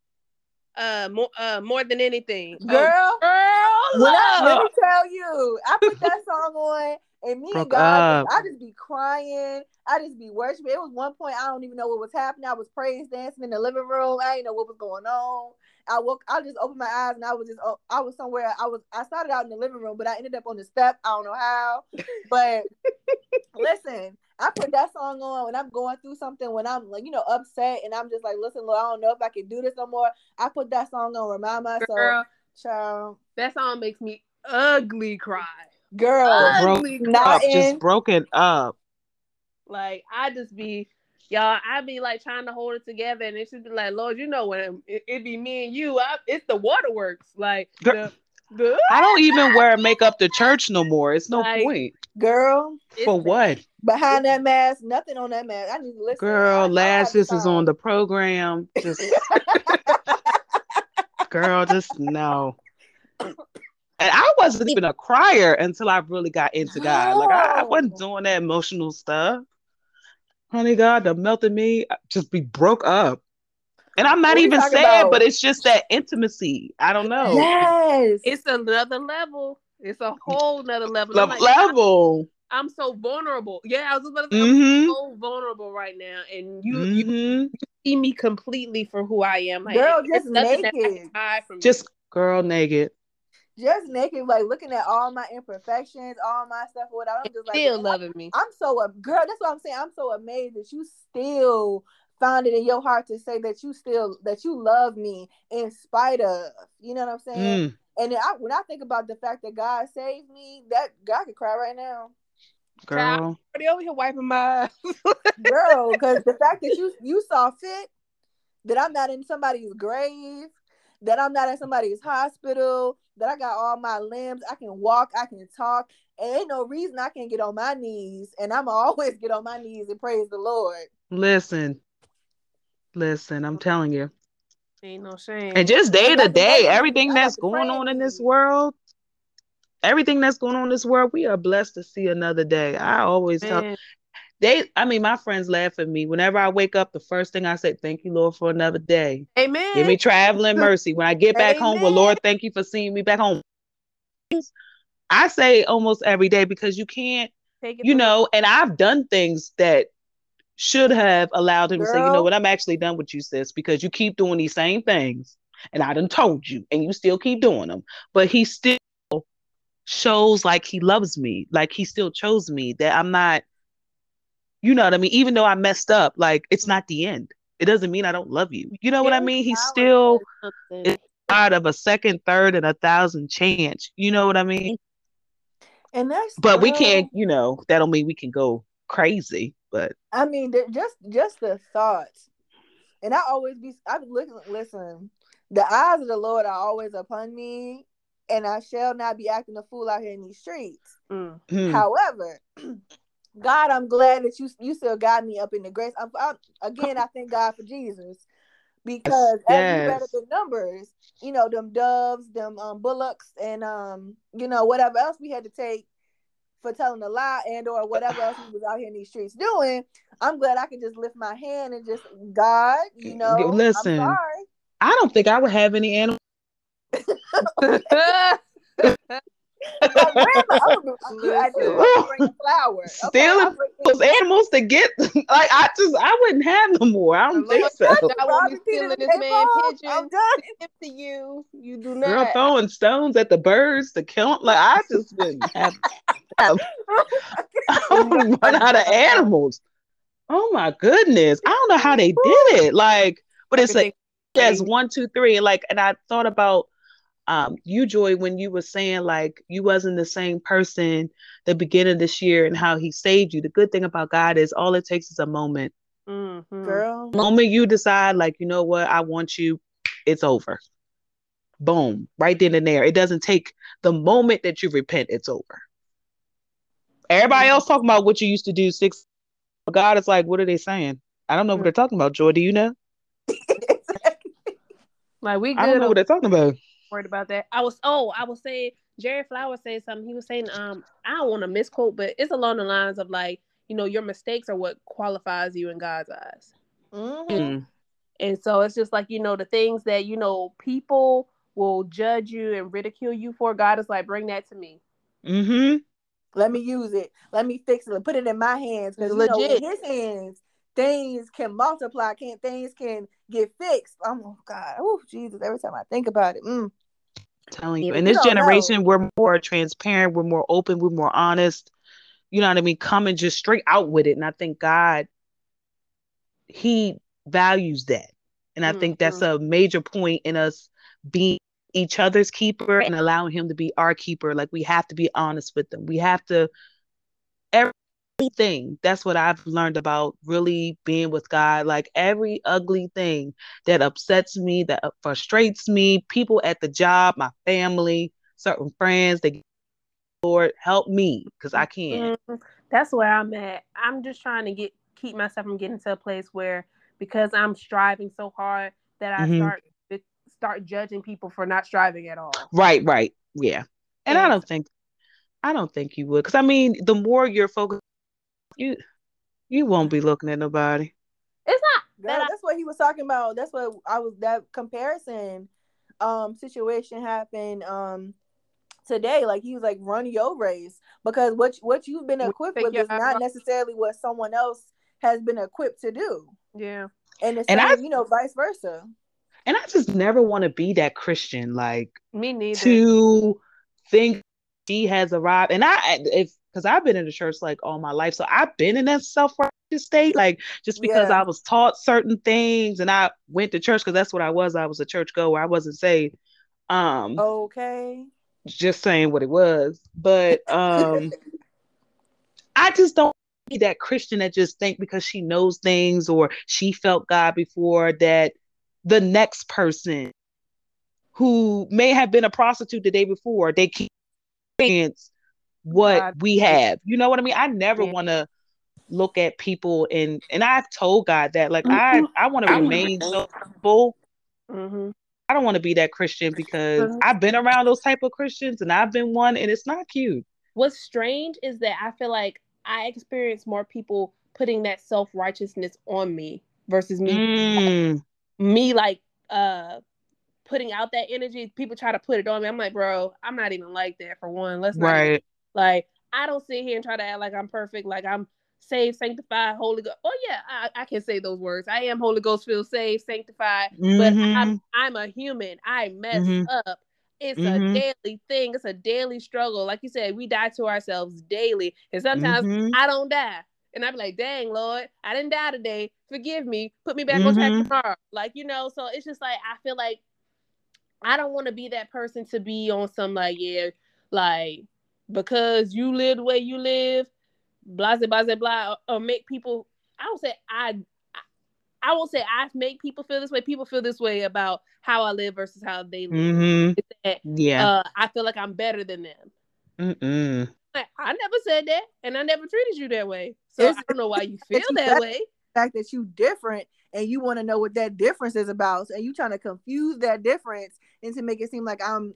Speaker 2: Uh, more, uh, more than anything, Oh,
Speaker 1: Girl,
Speaker 2: girl,
Speaker 1: when I, let me tell you, I put that song on, and me and God,
Speaker 3: up.
Speaker 1: I just be crying. I just be worshiping. It was one point I don't even know what was happening. I was praise dancing in the living room. I didn't know what was going on. I woke. I just opened my eyes and I was just. oh, I was somewhere. I was. I started out in the living room, but I ended up on the step. I don't know how, but listen. I put that song on when I'm going through something, when I'm like, you know, upset, and I'm just like, listen, Lord, I don't know if I can do this no more. I put that song on, remind myself,
Speaker 2: girl.
Speaker 1: child,
Speaker 2: That song makes me ugly cry.
Speaker 1: girl,
Speaker 2: Ugly
Speaker 3: Broke
Speaker 1: not
Speaker 3: up,
Speaker 1: in-
Speaker 3: just broken up.
Speaker 2: Like I just be y'all, I be like trying to hold it together, and it should be like, Lord, you know when it, it be me and you, I, it's the waterworks, like
Speaker 3: Girl.
Speaker 2: the the
Speaker 3: I don't even wear makeup to church no more. It's no
Speaker 2: Like,
Speaker 3: point.
Speaker 1: girl,
Speaker 3: For what?
Speaker 1: behind that mask, nothing on that mask. I need to listen. I- I
Speaker 3: Girl,
Speaker 1: don't
Speaker 3: last this is on the program. Just girl, just no. And I wasn't even a crier until I really got into God. Like I, I wasn't doing that emotional stuff. Honey God, the melted me, just be broke up. And I'm not even
Speaker 1: talking
Speaker 3: sad,
Speaker 1: about?
Speaker 3: but it's just that intimacy. I don't know.
Speaker 1: Yes.
Speaker 2: it's another level. It's a whole nother level. I'm like,
Speaker 3: level.
Speaker 2: I'm so vulnerable. Yeah, I was just about to say,
Speaker 3: Mm-hmm.
Speaker 2: I'm so vulnerable right now, and you you
Speaker 3: Mm-hmm.
Speaker 2: see me completely for who I am. Like,
Speaker 1: Girl, just
Speaker 2: nothing that I
Speaker 1: naked.
Speaker 2: can hide from
Speaker 3: Just girl naked.
Speaker 1: Just naked, like looking at all my imperfections, all my stuff or whatever. I'm
Speaker 2: you.
Speaker 1: just like,
Speaker 2: still
Speaker 1: man,
Speaker 2: loving me.
Speaker 1: I'm so a girl. That's what I'm saying. I'm so amazed that you still found it in your heart to say that you still that you love me in spite of. You know what I'm saying?
Speaker 3: Mm.
Speaker 1: And then I, when I think about the fact that God saved me, that God could cry right now,
Speaker 3: Girl.
Speaker 2: Already over here wiping my
Speaker 1: girl. Because the fact that you you saw fit that I'm not in somebody's grave, that I'm not in somebody's hospital, that I got all my limbs, I can walk, I can talk, and ain't no reason I can't get on my knees, and I'm always get on my knees and praise the Lord.
Speaker 3: Listen. Listen, I'm telling you.
Speaker 2: Ain't no shame.
Speaker 3: And just day to day, everything that's going on in this world, everything that's going on in this world, we are blessed to see another day. I always tell they, I mean, my friends laugh at me. Whenever I wake up, the first thing I say, Thank you, Lord, for another day.
Speaker 2: Amen.
Speaker 3: Give me traveling mercy. When I get back home, well, Lord, thank you for seeing me back home. I say almost every day because you can't,
Speaker 2: Take it
Speaker 3: you know, and I've done things that should have allowed him to say, you know what, I'm actually done with you, sis, because you keep doing these same things. And I done told you, and you still keep doing them. But he still shows like he loves me, like he still chose me, that I'm not, you know what I mean? Even though I messed up, like it's not the end. It doesn't mean I don't love you. You know what I mean? He's still out of a second, third, and a thousand chance. You know what I mean?
Speaker 1: And that's
Speaker 3: But we can't, you know, that don't mean we can go crazy. But
Speaker 1: I mean, just just the thoughts, and I always be. I listen. Listen, the eyes of the Lord are always upon me, and I shall not be acting a fool out here in these streets.
Speaker 2: Mm.
Speaker 3: hmm,
Speaker 1: However, God, I'm glad that you you still got me up in the grace. I'm, I'm again, I thank God for Jesus because as we read up the numbers, you know, them doves, them um, bullocks, and um, you know, whatever else we had to take for telling a lie and or whatever else we was out here in these streets doing. I'm glad I can just lift my hand and just God, you know,
Speaker 3: Listen.
Speaker 1: I'm sorry.
Speaker 3: I don't think I would have any animals.
Speaker 1: Like, where's the other- I just bring a flower. Okay,
Speaker 3: Stealing those animals to get like I just I wouldn't have no more. I don't
Speaker 2: The
Speaker 3: think so.
Speaker 2: I won't be stealing this man pigeon.
Speaker 1: I'm done.
Speaker 2: Give to you. You do
Speaker 3: Girl
Speaker 2: not.
Speaker 3: throwing stones at the birds to kill 'em. Like I just wouldn't have. have I would run out of animals. Oh my goodness! I don't know how they did it. Like, but it's like
Speaker 2: Everything-
Speaker 3: yes, one, two, three, like, and I thought about um, you joy when you were saying like you wasn't the same person the beginning of this year and how he saved you the good thing about god is all it takes is a moment.
Speaker 2: Mm-hmm.
Speaker 1: Girl.
Speaker 3: the moment you decide like you know what i want you it's over. Boom. Right then and there. It doesn't take the moment that you repent it's over. Everybody else talking about what you used to do six god is like what are they saying? I don't know what they're talking about joy. Do you know?
Speaker 2: Like we
Speaker 3: i don't
Speaker 2: good
Speaker 3: know what they're talking about
Speaker 2: worried about that. I was oh, I was saying Jerry Flower said something. He was saying, um, I don't want to misquote, but it's along the lines of like, you know, your mistakes are what qualifies you in God's eyes.
Speaker 1: Mhm.
Speaker 3: Mm.
Speaker 2: And so it's just like, you know, the things that, you know, people will judge you and ridicule you for. God is like, bring that to me.
Speaker 3: mm-hmm
Speaker 1: Let me use it. Let me fix it. And put it in my hands because you know
Speaker 2: Legit.
Speaker 1: in his hands things can multiply. Can things can get fixed? I'm Oh God. Oh Jesus. Every time I think about it. Mm.
Speaker 3: telling you in this
Speaker 1: don't know.
Speaker 3: generation we're more transparent we're more open we're more honest you know what i mean coming just straight out with it and i think god he values that and i think that's a major point in us being each other's keeper and allowing him to be our keeper like we have to be honest with them we have to everything that's what i've learned about really being with god like every ugly thing that upsets me that frustrates me people at the job my family certain friends they lord help me because i can't
Speaker 2: Mhm. That's where I'm at. I'm just trying to get keep myself from getting to a place where because I'm striving so hard that I
Speaker 3: Mhm.
Speaker 2: start start judging people for not striving at all.
Speaker 3: right right yeah and i don't think i don't think you would because i mean the more you're focused you you won't be looking at nobody
Speaker 2: It's not
Speaker 1: Girl,
Speaker 2: that I-
Speaker 1: that's what he was talking about. That's what I was that comparison um situation happened um today. Like he was like, run your race because what what you've been equipped with is not necessarily what someone else has been equipped to do.
Speaker 2: yeah.
Speaker 1: And it's
Speaker 3: And
Speaker 1: same,
Speaker 3: I-
Speaker 1: you know, vice versa.
Speaker 3: and i just never want to be that christian like
Speaker 2: Me neither.
Speaker 3: to think she has arrived. And I, if because I've been in the church like all my life, so I've been in that self righteous state. Like just because
Speaker 1: Yeah.
Speaker 3: I was taught certain things and I went to church because that's what I was. I was a church goer. I wasn't saved. Um,
Speaker 1: Okay.
Speaker 3: just saying what it was. But um, I just don't be that Christian that just think because she knows things or she felt God before that the next person who may have been a prostitute the day before they can experience what we have. You know what I mean? I never
Speaker 2: Yeah.
Speaker 3: want to look at people and and I've told God that like I I want to remain so full.
Speaker 2: hmm
Speaker 3: I don't want to be that Christian because
Speaker 2: Mhm.
Speaker 3: I've been around those type of Christians and I've been one and it's not cute.
Speaker 2: What's strange is that I feel like I experience more people putting that self righteousness on me versus me
Speaker 3: Mm,
Speaker 2: me like uh putting out that energy. People try to put it on me. I'm like, bro, I'm not even like that for one. Let's
Speaker 3: right.
Speaker 2: Like I don't sit here and try to act like I'm perfect, like I'm saved, sanctified, holy ghost. Oh yeah, I, I can say those words. I am Holy Ghost filled, saved, sanctified, but
Speaker 3: Mhm.
Speaker 2: I'm I'm a human. I mess
Speaker 3: Mhm.
Speaker 2: up. It's
Speaker 3: Mhm.
Speaker 2: a daily thing. It's a daily struggle. Like you said, we die to ourselves daily, and sometimes
Speaker 3: Mhm.
Speaker 2: I don't die. And I'd be like, dang, Lord, I didn't die today. Forgive me. Put me back on track
Speaker 3: Mhm.
Speaker 2: tomorrow. Like, you know, so it's just like, I feel like I don't want to be that person to be on some, like, yeah, like, because you live the way you live, blah, blah, blah, blah, or make people, I don't say I, I, I won't say I make people feel this way. People feel this way about how I live versus how they live.
Speaker 3: Mhm.
Speaker 2: That,
Speaker 3: Yeah.
Speaker 2: uh, I feel like I'm better than them.
Speaker 3: Mm-mm.
Speaker 2: Like, I never said that, and I never treated you that way. So
Speaker 1: It's-
Speaker 2: I don't know why you feel
Speaker 1: you
Speaker 2: that
Speaker 1: said-
Speaker 2: way.
Speaker 1: fact that you different and you want to know what that difference is about and you trying to confuse that difference and to make it seem like i'm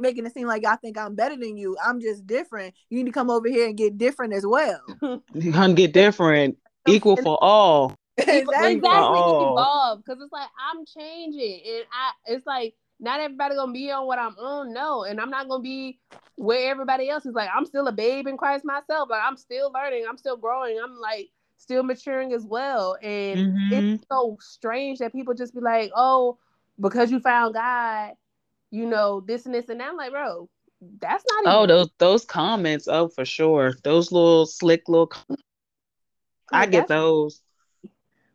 Speaker 1: making it seem like i think i'm better than you i'm just different you need to come over here and get different as well
Speaker 3: You gonna get different. Equal for all.
Speaker 2: exactly,
Speaker 3: for all.
Speaker 2: evolve because it's like I'm changing, and I it's like not everybody gonna be on what I'm on, no, and I'm not gonna be where everybody else is. Like I'm still a babe in Christ myself. Like I'm still learning, I'm still growing, I'm like still maturing as well, and
Speaker 3: Mhm.
Speaker 2: it's so strange that people just be like, oh, because you found God, you know this and this and that. I'm like, bro, that's not
Speaker 3: Oh, those those comments. Oh, for sure. Those little slick little. com- I
Speaker 2: like,
Speaker 3: get those.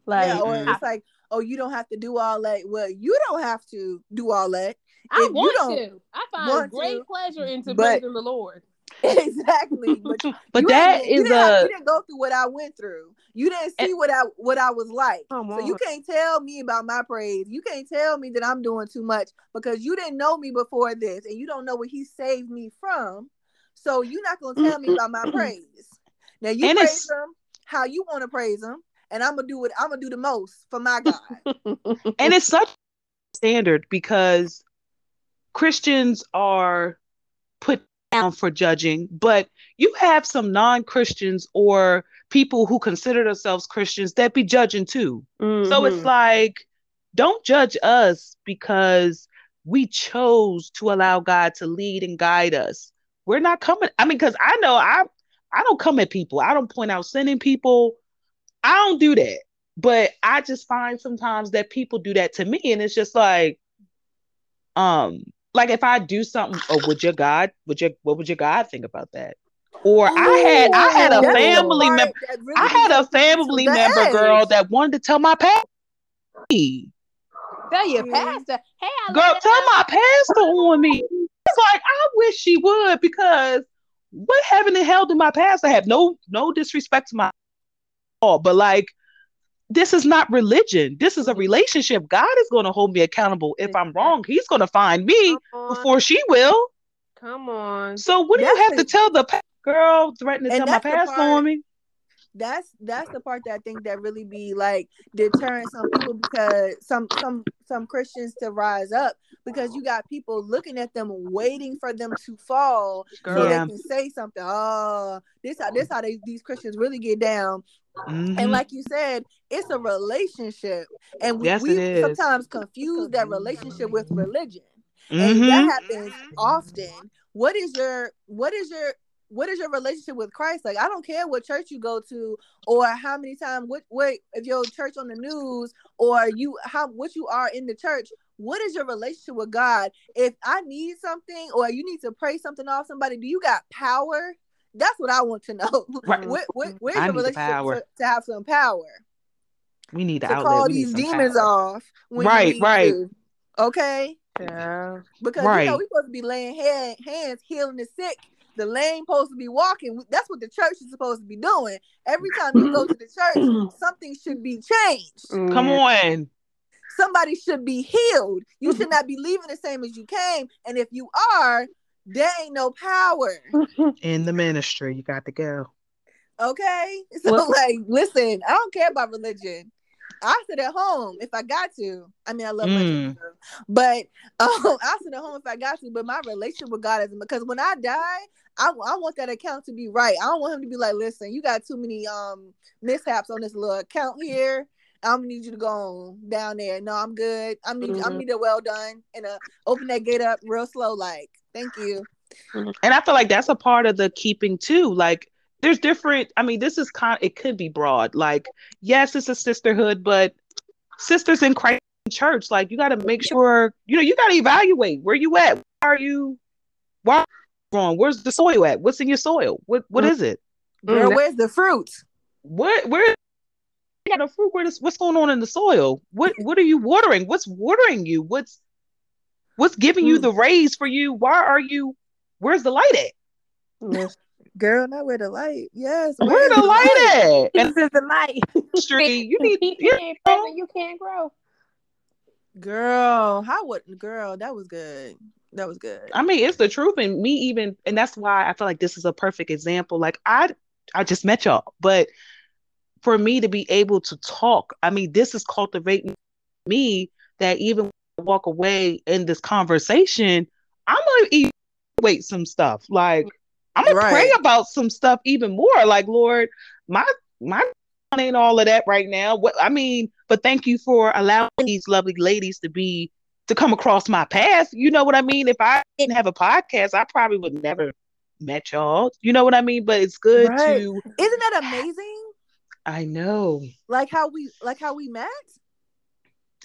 Speaker 2: Like,
Speaker 1: yeah or
Speaker 3: Mm-mm.
Speaker 1: it's like oh you don't have to do all that well you don't have to do all that
Speaker 2: I
Speaker 1: if you
Speaker 2: want
Speaker 1: don't
Speaker 2: to. I find great
Speaker 1: to,
Speaker 2: pleasure into
Speaker 1: but-
Speaker 2: praising the Lord.
Speaker 1: exactly, but
Speaker 3: But
Speaker 1: you
Speaker 3: that
Speaker 1: you didn't
Speaker 3: a
Speaker 1: you didn't go through what I went through. You didn't see what I what I was like. So you can't tell me about my praise. You can't tell me that I'm doing too much because you didn't know me before this and you don't know what he saved me from. So you're not gonna tell me about my praise. Now you
Speaker 3: And
Speaker 1: praise him how you want to praise him, and I'm gonna do it. I'm gonna do the most for my God.
Speaker 3: and it's such standard because Christians are put down for judging, but you have some non-Christians or people who consider themselves Christians that be judging too. So it's
Speaker 2: Mhm.
Speaker 3: like, don't judge us because we chose to allow God to lead and guide us. We're not coming. I mean, because I know I I don't come at people. I don't point out sinning people. I don't do that. But I just find sometimes that people do that to me, and it's just like, um, like if I do something, oh, would your God, would your what would your God think about that? Or I had I had a family member.
Speaker 1: really
Speaker 3: I had a
Speaker 1: gets people to
Speaker 3: family member
Speaker 1: edge.
Speaker 3: girl that wanted to tell my pastor.
Speaker 2: Tell your pastor, hey, I
Speaker 3: Girl, tell
Speaker 2: that.
Speaker 3: my pastor on me. It's like I wish she would because what heaven and hell did my pastor have? No, no disrespect to my all, but like this is not religion. This is a relationship. God is going to hold me accountable if I'm wrong. He's going to find me before she will.
Speaker 2: Come on.
Speaker 3: So what do you
Speaker 1: That's
Speaker 3: have to tell the pa- girl threatening to tell my pastor on me?
Speaker 1: That's that's the part that I think that really be like deterring some people because some some some Christians to rise up because you got people looking at them waiting for them to fall so
Speaker 3: Girl.
Speaker 1: they can say something. Oh, this how this how they, these Christians really get down.
Speaker 3: Mhm.
Speaker 1: And like you said, it's a relationship, and we,
Speaker 3: Yes,
Speaker 1: we sometimes confuse that relationship with religion and
Speaker 3: Mhm.
Speaker 1: that happens often what is your what is your what is your relationship with christ like i don't care what church you go to or how many times what what if your church on the news or you how what you are in the church what is your relationship with god if i need something or you need to pray something off somebody do you got power that's what i want to know
Speaker 3: Right.
Speaker 1: what, what, where's
Speaker 3: I
Speaker 1: your
Speaker 3: the
Speaker 1: relationship
Speaker 3: power.
Speaker 1: to, to have some power
Speaker 3: We need to
Speaker 1: to
Speaker 3: outlet.
Speaker 1: call
Speaker 3: We
Speaker 1: these demons
Speaker 3: power.
Speaker 1: off when
Speaker 3: Right,
Speaker 1: need
Speaker 3: right.
Speaker 1: to. okay
Speaker 2: Yeah.
Speaker 1: because you know we're supposed to be laying hand, hands, healing the sick. The lame supposed to be walking. That's what the church is supposed to be doing. Every time you go to the church, something should be changed.
Speaker 3: Mm.
Speaker 2: Come
Speaker 3: on.
Speaker 1: Somebody should be healed. You should not be leaving the same as you came. And if you are, there ain't no power.
Speaker 3: In the ministry, you got to go.
Speaker 1: Okay. So
Speaker 2: Well-
Speaker 1: like, listen, I don't care about religion. I sit at home if I got to. I mean, I love my
Speaker 3: Mm.
Speaker 1: children, but um, I sit at home if I got to. But my relationship with God isn't because when I die, I, I want that account to be right. I don't want him to be like, listen, you got too many um mishaps on this little account here. I'm gonna need you to go on down there. No, I'm good. I'm need I'm
Speaker 2: Mhm.
Speaker 1: need it well done and uh, open that gate up real slow, like. Thank you.
Speaker 3: And I feel like that's a part of the keeping too. Like there's different, I mean, this is kind it could be broad. Like, yes, it's a sisterhood, but sisters in Christ church, like you gotta make sure, you know, you gotta evaluate where you at. Why are you why you wrong? Where's the soil at? What's in your soil? What what
Speaker 2: Mm.
Speaker 3: is it?
Speaker 1: Girl,
Speaker 2: Mm,
Speaker 1: where's the fruit?
Speaker 3: What where where the fruit? Where this, what's going on in the soil? What what are you watering? What's watering you? What's what's giving you
Speaker 1: Mm.
Speaker 3: the rays for you? Why are you where's the light at?
Speaker 2: Yes.
Speaker 1: Girl, not where the light. Yes.
Speaker 3: Where
Speaker 1: is
Speaker 3: the light at? And
Speaker 2: This is the light.
Speaker 3: Street, you need
Speaker 2: you
Speaker 3: you
Speaker 2: ain't
Speaker 3: know,
Speaker 2: you can't grow.
Speaker 1: Girl, how would girl? That was good. That was good.
Speaker 3: I mean, it's the truth, and me even, and that's why I feel like this is a perfect example. Like I, I just met y'all, but for me to be able to talk, I mean, this is cultivating me that even when I walk away in this conversation, I'm gonna evaluate some stuff. Like I'm gonna
Speaker 1: Right.
Speaker 3: pray about some stuff even more. Like Lord, my my ain't all of that right now. What I mean, but thank you for allowing these lovely ladies to be to come across my path. You know what I mean? If I didn't have a podcast, I probably would never met y'all. You know what I mean? But it's good
Speaker 1: Right.
Speaker 3: to
Speaker 1: Isn't that amazing?
Speaker 3: I know.
Speaker 1: Like how we like how we met?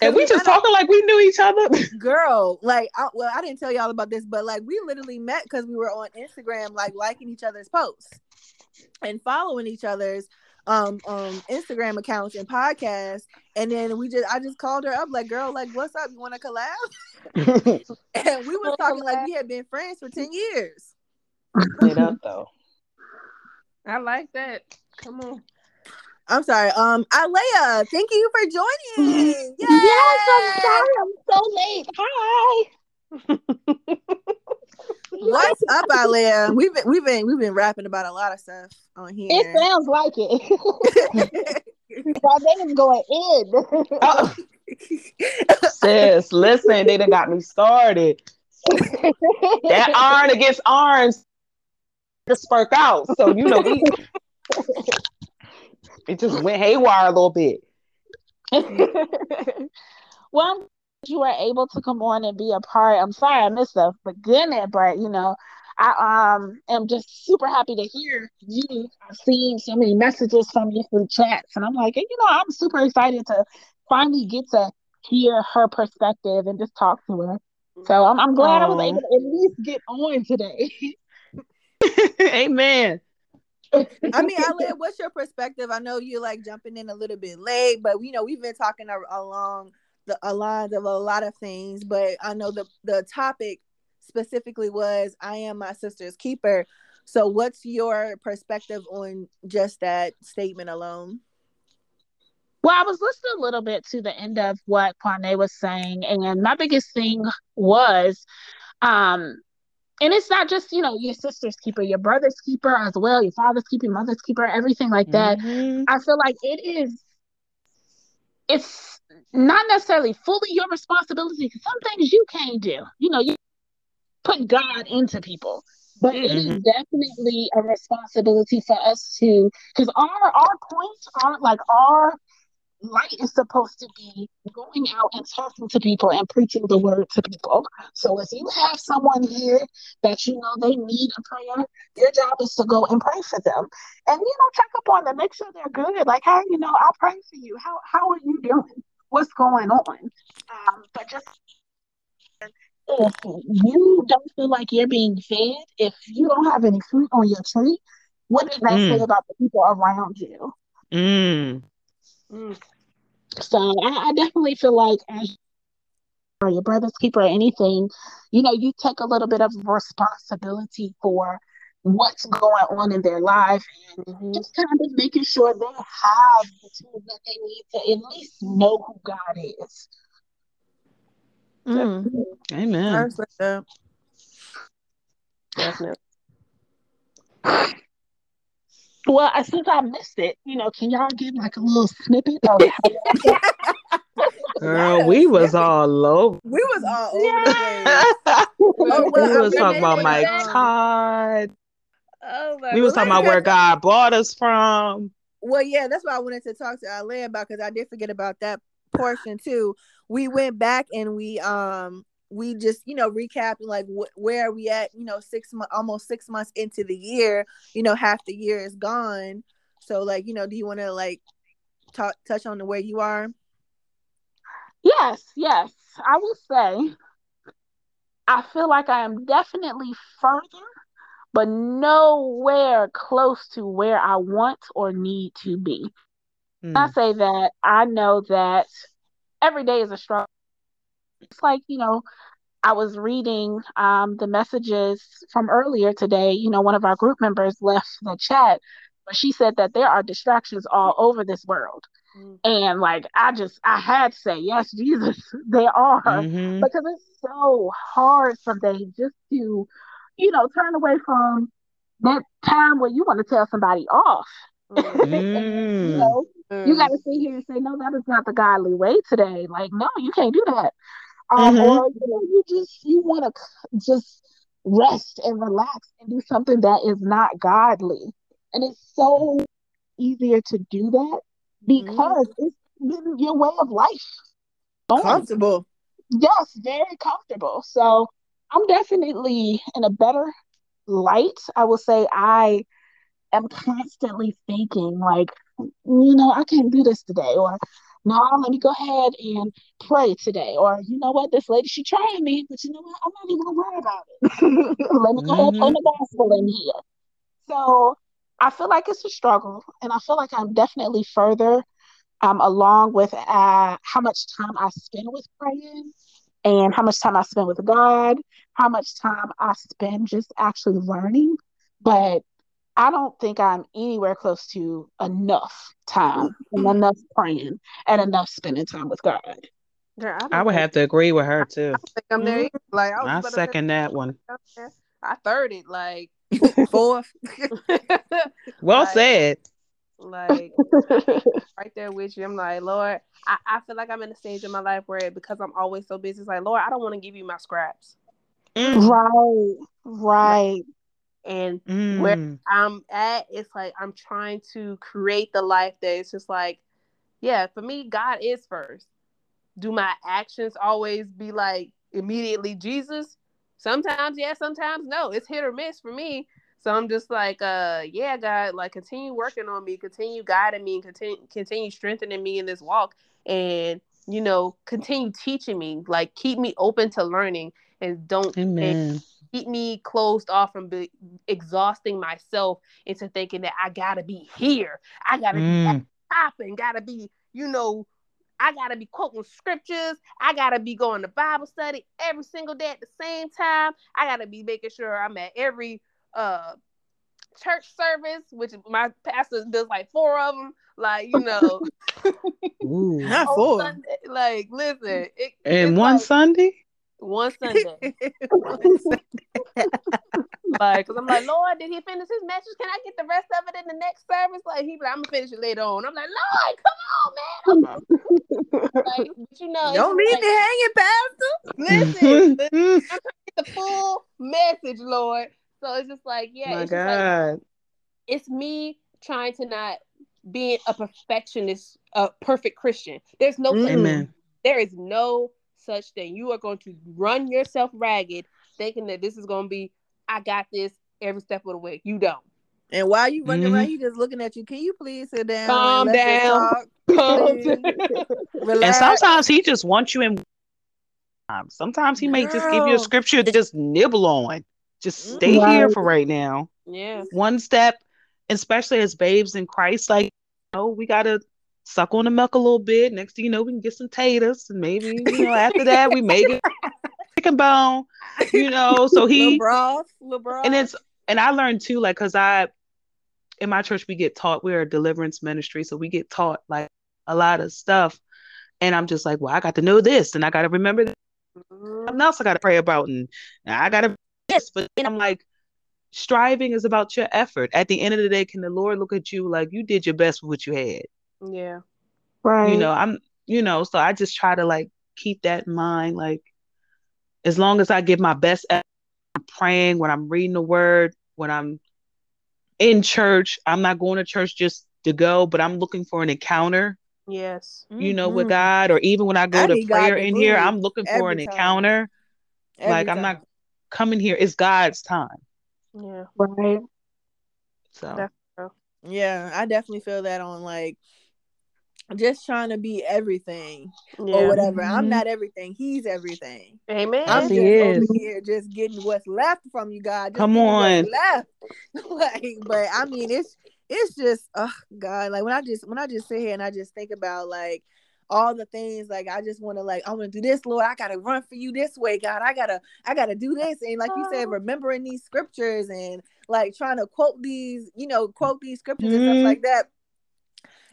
Speaker 3: And we
Speaker 1: we
Speaker 3: just
Speaker 1: met up-
Speaker 3: talking like we knew each other.
Speaker 1: Girl, like I, well, I didn't tell y'all about this, but like we literally met because we were on Instagram, like liking each other's posts and following each other's um um Instagram accounts and podcasts. And then we just I just called her up like, girl, like what's up? You wanna collab? and we was talking like we had been friends for 10 years.
Speaker 3: It up though.
Speaker 2: I like that. Come on.
Speaker 1: I'm sorry. Um, Alea, thank you for joining. Yay!
Speaker 4: Yes, I'm sorry. I'm so late. Hi.
Speaker 1: What's up, Alea? We've been we've been we've been rapping about a lot of stuff on here.
Speaker 4: It sounds like it. My name's going in.
Speaker 3: Oh, sis, listen, they done got me started. That iron against arms to spark out. So you know we it just went haywire a little bit.
Speaker 4: well, I'm glad you were able to come on and be a part. I'm sorry I missed the beginning, but you know, I um am just super happy to hear you. I've seen so many messages from you through chats, and I'm like, you know, I'm super excited to finally get to hear her perspective and just talk to her. So I'm I'm glad I was able to at least get on today.
Speaker 3: Amen.
Speaker 1: I mean, Alea, what's your perspective? I know you're like jumping in a little bit late, but you know we've been talking along the lines of a lot of things. But I know the the topic specifically was I am my sister's keeper. So, what's your perspective on just that statement alone?
Speaker 4: Well, I was listening a little bit to the end of what Kwame was saying, and my biggest thing was, um, and it's not just you know your sister's keeper, your brother's keeper as well, your father's keeper, your mother's keeper, everything like that.
Speaker 3: Mhm.
Speaker 4: I feel like it is, it's not necessarily fully your responsibility because some things you can't do. You know, you put God into people, but it is definitely a responsibility for us to because our our points aren't like our light is supposed to be going out and talking to people and preaching the word to people. So if you have someone here that you know they need a prayer, your job is to go and pray for them. And you know, check up on them, make sure they're good. Like, hey, you know, I'll pray for you. How how are you doing? What's going on? Um, but just if you don't feel like you're being fed, if you don't have any fruit on your tree, what does that say
Speaker 3: Mm.
Speaker 4: about the people around you?
Speaker 3: Mm.
Speaker 2: Mm.
Speaker 4: So I, I definitely feel like as or your brother's keeper or anything, you know, you take a little bit of responsibility for what's going on in their life and
Speaker 2: Mhm.
Speaker 4: just kind of making sure they have the tools that they need to at least know who God is.
Speaker 1: Mm,
Speaker 3: Amen.
Speaker 1: I respect that.
Speaker 2: Definitely.
Speaker 4: Well, I- since I missed it, you know, can y'all give like a little snippet of
Speaker 3: Girl, we was all over.
Speaker 1: We was all over the
Speaker 3: we
Speaker 1: Oh, well, I
Speaker 3: was talking about
Speaker 1: remember,
Speaker 3: Mike Todd.
Speaker 2: Oh my
Speaker 3: We was talking about where God brought us from.
Speaker 1: Well, yeah, that's why I wanted to talk to Alea about because I did forget about that portion too. We went back and we um we just you know recapped like wh- where are we at you know six months almost six months into the year you know half the year is gone so like you know do you want to like talk touch on the where you are
Speaker 4: Yes, yes. I will say I feel like I am definitely further, but nowhere close to where I want or need to be.
Speaker 3: Mm.
Speaker 4: I say that I know that every day is a struggle. It's like, you know, I was reading um, the messages from earlier today. You know, one of our group members left the chat, but she said that there are distractions all over this world.
Speaker 2: Mm.
Speaker 4: And like, I just, I had to say, yes, Jesus, there are
Speaker 3: Mhm.
Speaker 4: because it's so hard some days just to, you know, turn away from that time where you want to tell somebody off.
Speaker 2: Mm.
Speaker 4: And, you
Speaker 3: Mm.
Speaker 4: know, you
Speaker 2: Mm.
Speaker 4: got to sit here and say, no, that is not the godly way today. Like, no, you can't do that. Um,
Speaker 3: Mhm.
Speaker 4: or you know, you just you want to just rest and relax and do something that is not godly, and it's so easier to do that because it's been your way of life.
Speaker 1: Comfortable
Speaker 4: Yes, very comfortable. So I'm definitely in a better light. I will say I am constantly thinking like, you know, I can't do this today, or no, let me go ahead and pray today, or you know what, this lady she trying me, but you know what, I'm not even gonna worry about it. let me go ahead and play
Speaker 3: Mhm.
Speaker 4: the gospel in here. So I feel like it's a struggle, and I feel like I'm definitely further um, along with uh, how much time I spend with praying and how much time I spend with God, how much time I spend just actually learning. But I don't think I'm anywhere close to enough time and enough praying and enough spending time with God.
Speaker 2: Girl, I,
Speaker 3: I would have to agree with her too.
Speaker 2: I think I'm there. either. Like I,
Speaker 3: I
Speaker 2: about to
Speaker 3: second that one.
Speaker 2: I third it. Like,
Speaker 1: Fourth.
Speaker 3: Well
Speaker 2: Like-
Speaker 3: said.
Speaker 2: like right there with you. I'm like, Lord, I, I feel like I'm in a stage in my life where because I'm always so busy, it's like, Lord, I don't want to give you my scraps.
Speaker 3: Mm,
Speaker 4: right, right.
Speaker 2: And
Speaker 3: mm.
Speaker 2: I'm at, it's like I'm trying to create the life that it's just like, yeah, for me, God is first. Do my actions always be like immediately Jesus? Sometimes yes, sometimes no. It's hit or miss for me. So I'm just like, uh, yeah, God, like continue working on me, continue guiding me, and continue continue strengthening me in this walk, and you know, continue teaching me, like keep me open to learning, and don't and
Speaker 3: Amen.
Speaker 2: Keep me closed off from be, exhausting myself into thinking that I gotta be here, I gotta be
Speaker 3: Mm.
Speaker 2: popping, gotta be, you know, I gotta be quoting scriptures, I gotta be going to Bible study every single day at the same time. I gotta be making sure I'm at every uh church service, which my pastor does like four of them. Like, you know,
Speaker 3: Ooh.
Speaker 1: Not four.
Speaker 2: Sunday, like listen, it,
Speaker 3: And one
Speaker 2: like
Speaker 3: Sunday?
Speaker 2: one Sunday. Like, cause I'm like, Lord, did he finish his message? Can I get the rest of it in the next service? Like, he, like, I'm gonna finish it later on. I'm like, Lord, come on, man. Uh-huh. like, but you know,
Speaker 1: Don't
Speaker 2: it's
Speaker 1: leave
Speaker 2: like,
Speaker 1: me hanging, Pastor.
Speaker 2: listen, listen, get the full message, Lord. So it's just like, yeah,
Speaker 3: My
Speaker 2: it's just like
Speaker 3: God.
Speaker 2: it's me trying to not be a perfectionist, a perfect Christian. There's no.
Speaker 3: Amen.
Speaker 2: there is no such thing. You are going to run yourself ragged thinking that this is going to be, I got this every step of the way. You don't.
Speaker 1: And while you running
Speaker 3: Mhm.
Speaker 1: around, he just looking at you. Can you please sit down?
Speaker 2: Calm
Speaker 1: and
Speaker 2: down. Calm down.
Speaker 3: And sometimes he just wants you in. Sometimes he may just give you a scripture to just nibble on. Just stay here for right now.
Speaker 2: yeah.
Speaker 3: One step, especially as babes in Christ, like, you know, we got to suck on the milk a little bit. Next thing you know, we can get some taters. And maybe, you know, after that, we may get chicken bone, you know. So he,
Speaker 1: little broth.
Speaker 3: and it's, and I learned too, like, because I, in my church, we get taught, we're a deliverance ministry. So we get taught like a lot of stuff. And I'm just like, well, I got to know this and I got to remember this.
Speaker 2: Mhm.
Speaker 3: something else I got to pray about. And I got to this. But then I'm like, striving is about your effort. At the end of the day, can the Lord look at you like you did your best with what you had?
Speaker 2: Yeah.
Speaker 4: Right.
Speaker 3: You know, I'm, you know, so I just try to like keep that in mind. Like, as long as I give my best effort, I'm praying, when I'm reading the word, when I'm in church, I'm not going to church just to go, but I'm looking for an encounter,
Speaker 2: Yes.
Speaker 3: you know, with
Speaker 1: Mhm.
Speaker 3: God, or even when I go
Speaker 1: I
Speaker 3: to
Speaker 1: need God
Speaker 3: prayer
Speaker 1: to
Speaker 3: in here, I'm looking for an
Speaker 1: time.
Speaker 3: encounter.
Speaker 1: Every
Speaker 3: like, I'm not coming here, it's God's time.
Speaker 2: Yeah.
Speaker 4: right.
Speaker 3: So,
Speaker 2: That's-
Speaker 1: Yeah, I definitely feel that on like just trying to be everything or
Speaker 2: Yeah.
Speaker 1: whatever. I'm
Speaker 3: Mhm.
Speaker 1: not everything. He's everything.
Speaker 2: Amen.
Speaker 1: I'm
Speaker 3: Yes,
Speaker 1: just
Speaker 3: he
Speaker 1: over here just getting what's left from you, God. Just
Speaker 3: Come
Speaker 1: give me what's
Speaker 3: on.
Speaker 1: left. like, but I mean, it's it's just, oh God, like when I just when I just sit here and I just think about like all the things like I just want to like I want to do this, Lord. I gotta run for you this way, God. I gotta I gotta do this, and like you said, remembering these scriptures and like trying to quote these, you know, quote these scriptures and
Speaker 3: Mhm.
Speaker 1: stuff like that.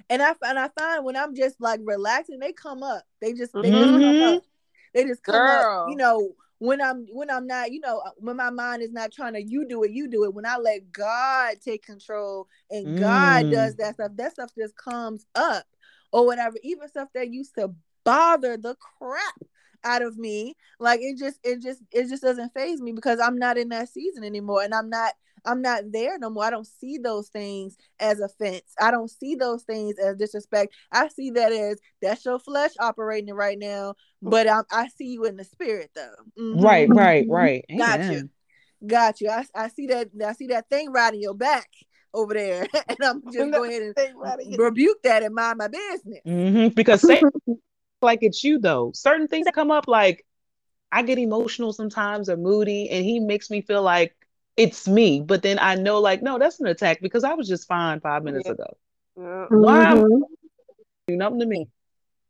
Speaker 1: And I and I find when I'm just like relaxing, they come up. They just they just come
Speaker 3: Mhm.
Speaker 1: up. They just come
Speaker 2: Girl.
Speaker 1: up. You know, when I'm when I'm not, you know, when my mind is not trying to you do it, you do it. When I let God take control and God
Speaker 3: Mm.
Speaker 1: does that stuff, that stuff just comes up or whatever. Even stuff that used to bother the crap out of me, like it just it just it just doesn't phase me because I'm not in that season anymore, and I'm not I'm not there no more. I don't see those things as offense. I don't see those things as disrespect. I see that as that's your flesh operating right now, but I, I see you in the spirit though. Mhm.
Speaker 3: right, right, right.
Speaker 1: Got you. Got you. I, I see that. I see that thing riding your back over there, and I'm just go ahead and rebuke that and mind my business.
Speaker 3: Mhm. Because like it's you though. Certain things come up like I get emotional sometimes or moody, and he makes me feel like it's me. But then I know, like, no, that's an attack because I was just fine five minutes
Speaker 2: Yeah.
Speaker 3: ago.
Speaker 2: Yeah.
Speaker 3: Why am
Speaker 4: Mhm.
Speaker 3: do nothing to me?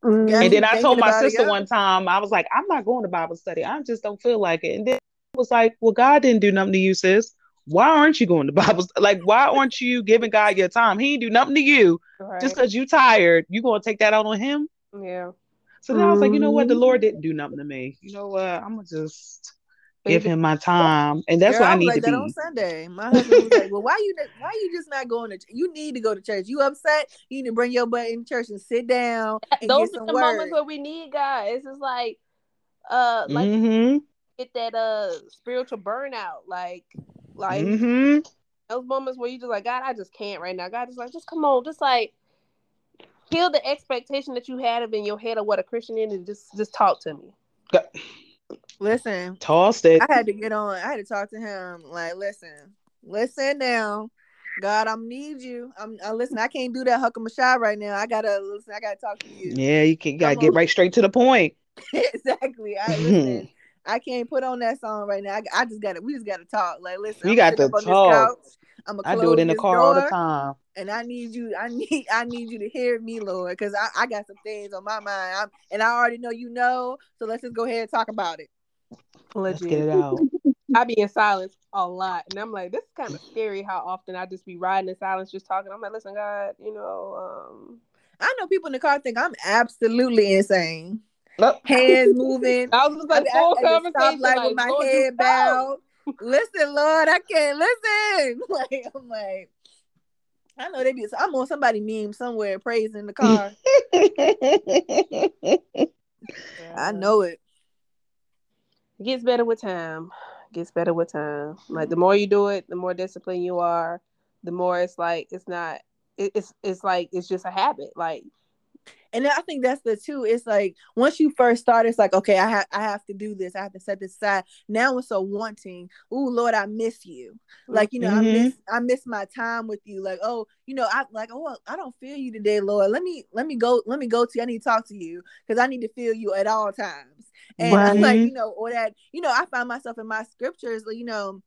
Speaker 4: Mhm.
Speaker 3: And then I told my sister one time, I was like, I'm not going to Bible study. I just don't feel like it. And then I was like, Well, God didn't do nothing to you, sis. Why aren't you going to Bible? st- Like, why aren't you giving God your time? He didn't do nothing to you.
Speaker 2: Right.
Speaker 3: Just because you tired, you gonna take that out on him?
Speaker 2: yeah.
Speaker 3: So then I was like, you know what? The
Speaker 4: Mhm.
Speaker 3: Lord didn't do nothing to me. You know what? I'm gonna just
Speaker 2: But
Speaker 3: give him my time, and that's
Speaker 1: Girl,
Speaker 3: what I
Speaker 1: was
Speaker 3: need
Speaker 1: like
Speaker 3: to
Speaker 1: that
Speaker 3: be.
Speaker 1: on Sunday. My husband was like, "Well, why you not- why you just not going to? ch- You need to go to church. You upset? You need to bring your butt in church and sit down and
Speaker 2: Those
Speaker 1: get
Speaker 2: are the
Speaker 1: word."
Speaker 2: moments where we need God. It's just like, uh, like
Speaker 3: hmm
Speaker 2: get that uh spiritual burnout. Like, like
Speaker 3: mm-hmm.
Speaker 2: those moments where you just like, God, I just can't right now. God is like, just come on, just like kill the expectation that you had of in your head of what a Christian is, and just just talk to me.
Speaker 1: Listen,
Speaker 3: Tossed it.
Speaker 1: I had to get on. I had to talk to him. Like, listen, listen now. God, I'm need you. I'm uh, listen. I can't do that huckam shot right now. I gotta listen. I gotta talk to you.
Speaker 3: Yeah, you can gotta
Speaker 1: Come
Speaker 3: get
Speaker 1: on.
Speaker 3: right straight to the point.
Speaker 1: exactly. I listen. I can't put on that song right now. I, I just gotta. We just gotta talk. Like, listen.
Speaker 3: We
Speaker 1: I'm
Speaker 3: got to talk.
Speaker 1: I'm
Speaker 3: I do it in the car all the time.
Speaker 1: and I need you. I need. I need you to hear me, Lord, because I, I got some things on my mind. I'm, and I already know you know. So let's just go ahead and talk about it.
Speaker 3: Let's get it out.
Speaker 2: I be in silence a lot, and I'm like, this is kind of scary. How often I just be riding in silence, just talking. I'm like, listen, God, you know, um,
Speaker 1: I know people in the car think I'm absolutely insane.
Speaker 3: Nope.
Speaker 1: Hands moving.
Speaker 2: I was just like full
Speaker 1: the
Speaker 2: conversation, like,
Speaker 1: with my head bowed. Listen, Lord, I can't listen. Like I'm like, I know they be. I'm on somebody meme somewhere praising the car. I know it.
Speaker 2: It gets better with time. Gets better with time. Like the more you do it, the more disciplined you are. The more it's like it's not. It, it's it's like it's just a habit. Like
Speaker 1: And I think that's the two. It's like once you first start, it's like, okay, I have I have to do this. I have to set this aside. Now it's so wanting. Oh Lord, I miss you. Like, you know, I
Speaker 3: Mhm.
Speaker 1: miss I miss my time with you. Like, oh, you know, I like, oh, I don't feel you today, Lord. Let me let me go, let me go to you. I need to talk to you because I need to feel you at all times. And I'm like, you know, or that, you know, I find myself in my scriptures, you know,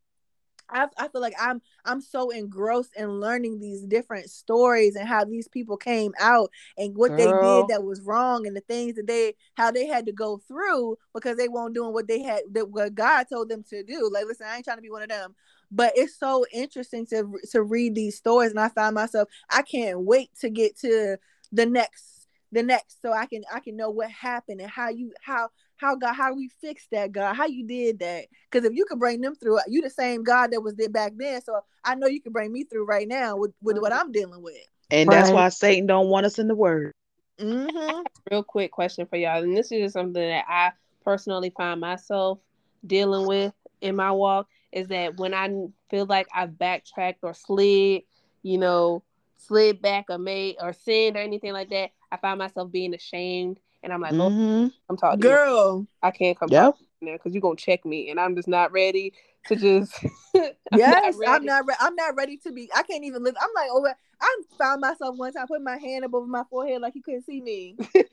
Speaker 1: I, I feel like I'm I'm so engrossed in learning these different stories and how these people came out and what they did that was wrong and the things that they how they had to go through because they weren't doing what they had that what God told them to do. Like, listen, I ain't trying to be one of them, but it's so interesting to to read these stories, and I find myself I can't wait to get to the next the next so I can I can know what happened and how you how how God how we fixed that God how you did that because if you can bring them through you the same God that was there back then so I know you can bring me through right now with with what I'm dealing with.
Speaker 3: And that's
Speaker 4: Right.
Speaker 3: why Satan don't want us in the word.
Speaker 1: Mm-hmm.
Speaker 2: real quick question for y'all, and this is just something that I personally find myself dealing with in my walk is that when I feel like I've backtracked or slid, you know, slid back or made or sinned or anything like that, I find myself being ashamed, and I'm like, Lord,
Speaker 3: hmm
Speaker 2: I'm talking to you.
Speaker 1: Girl,
Speaker 2: I can't come
Speaker 3: Yep.
Speaker 2: talk now because you're gonna check me, and I'm just not ready to just. I'm
Speaker 1: yes,
Speaker 2: not
Speaker 1: I'm not re- I'm not ready to be. I can't even live. I'm like over. I found myself one time putting my hand above my forehead like you couldn't see me.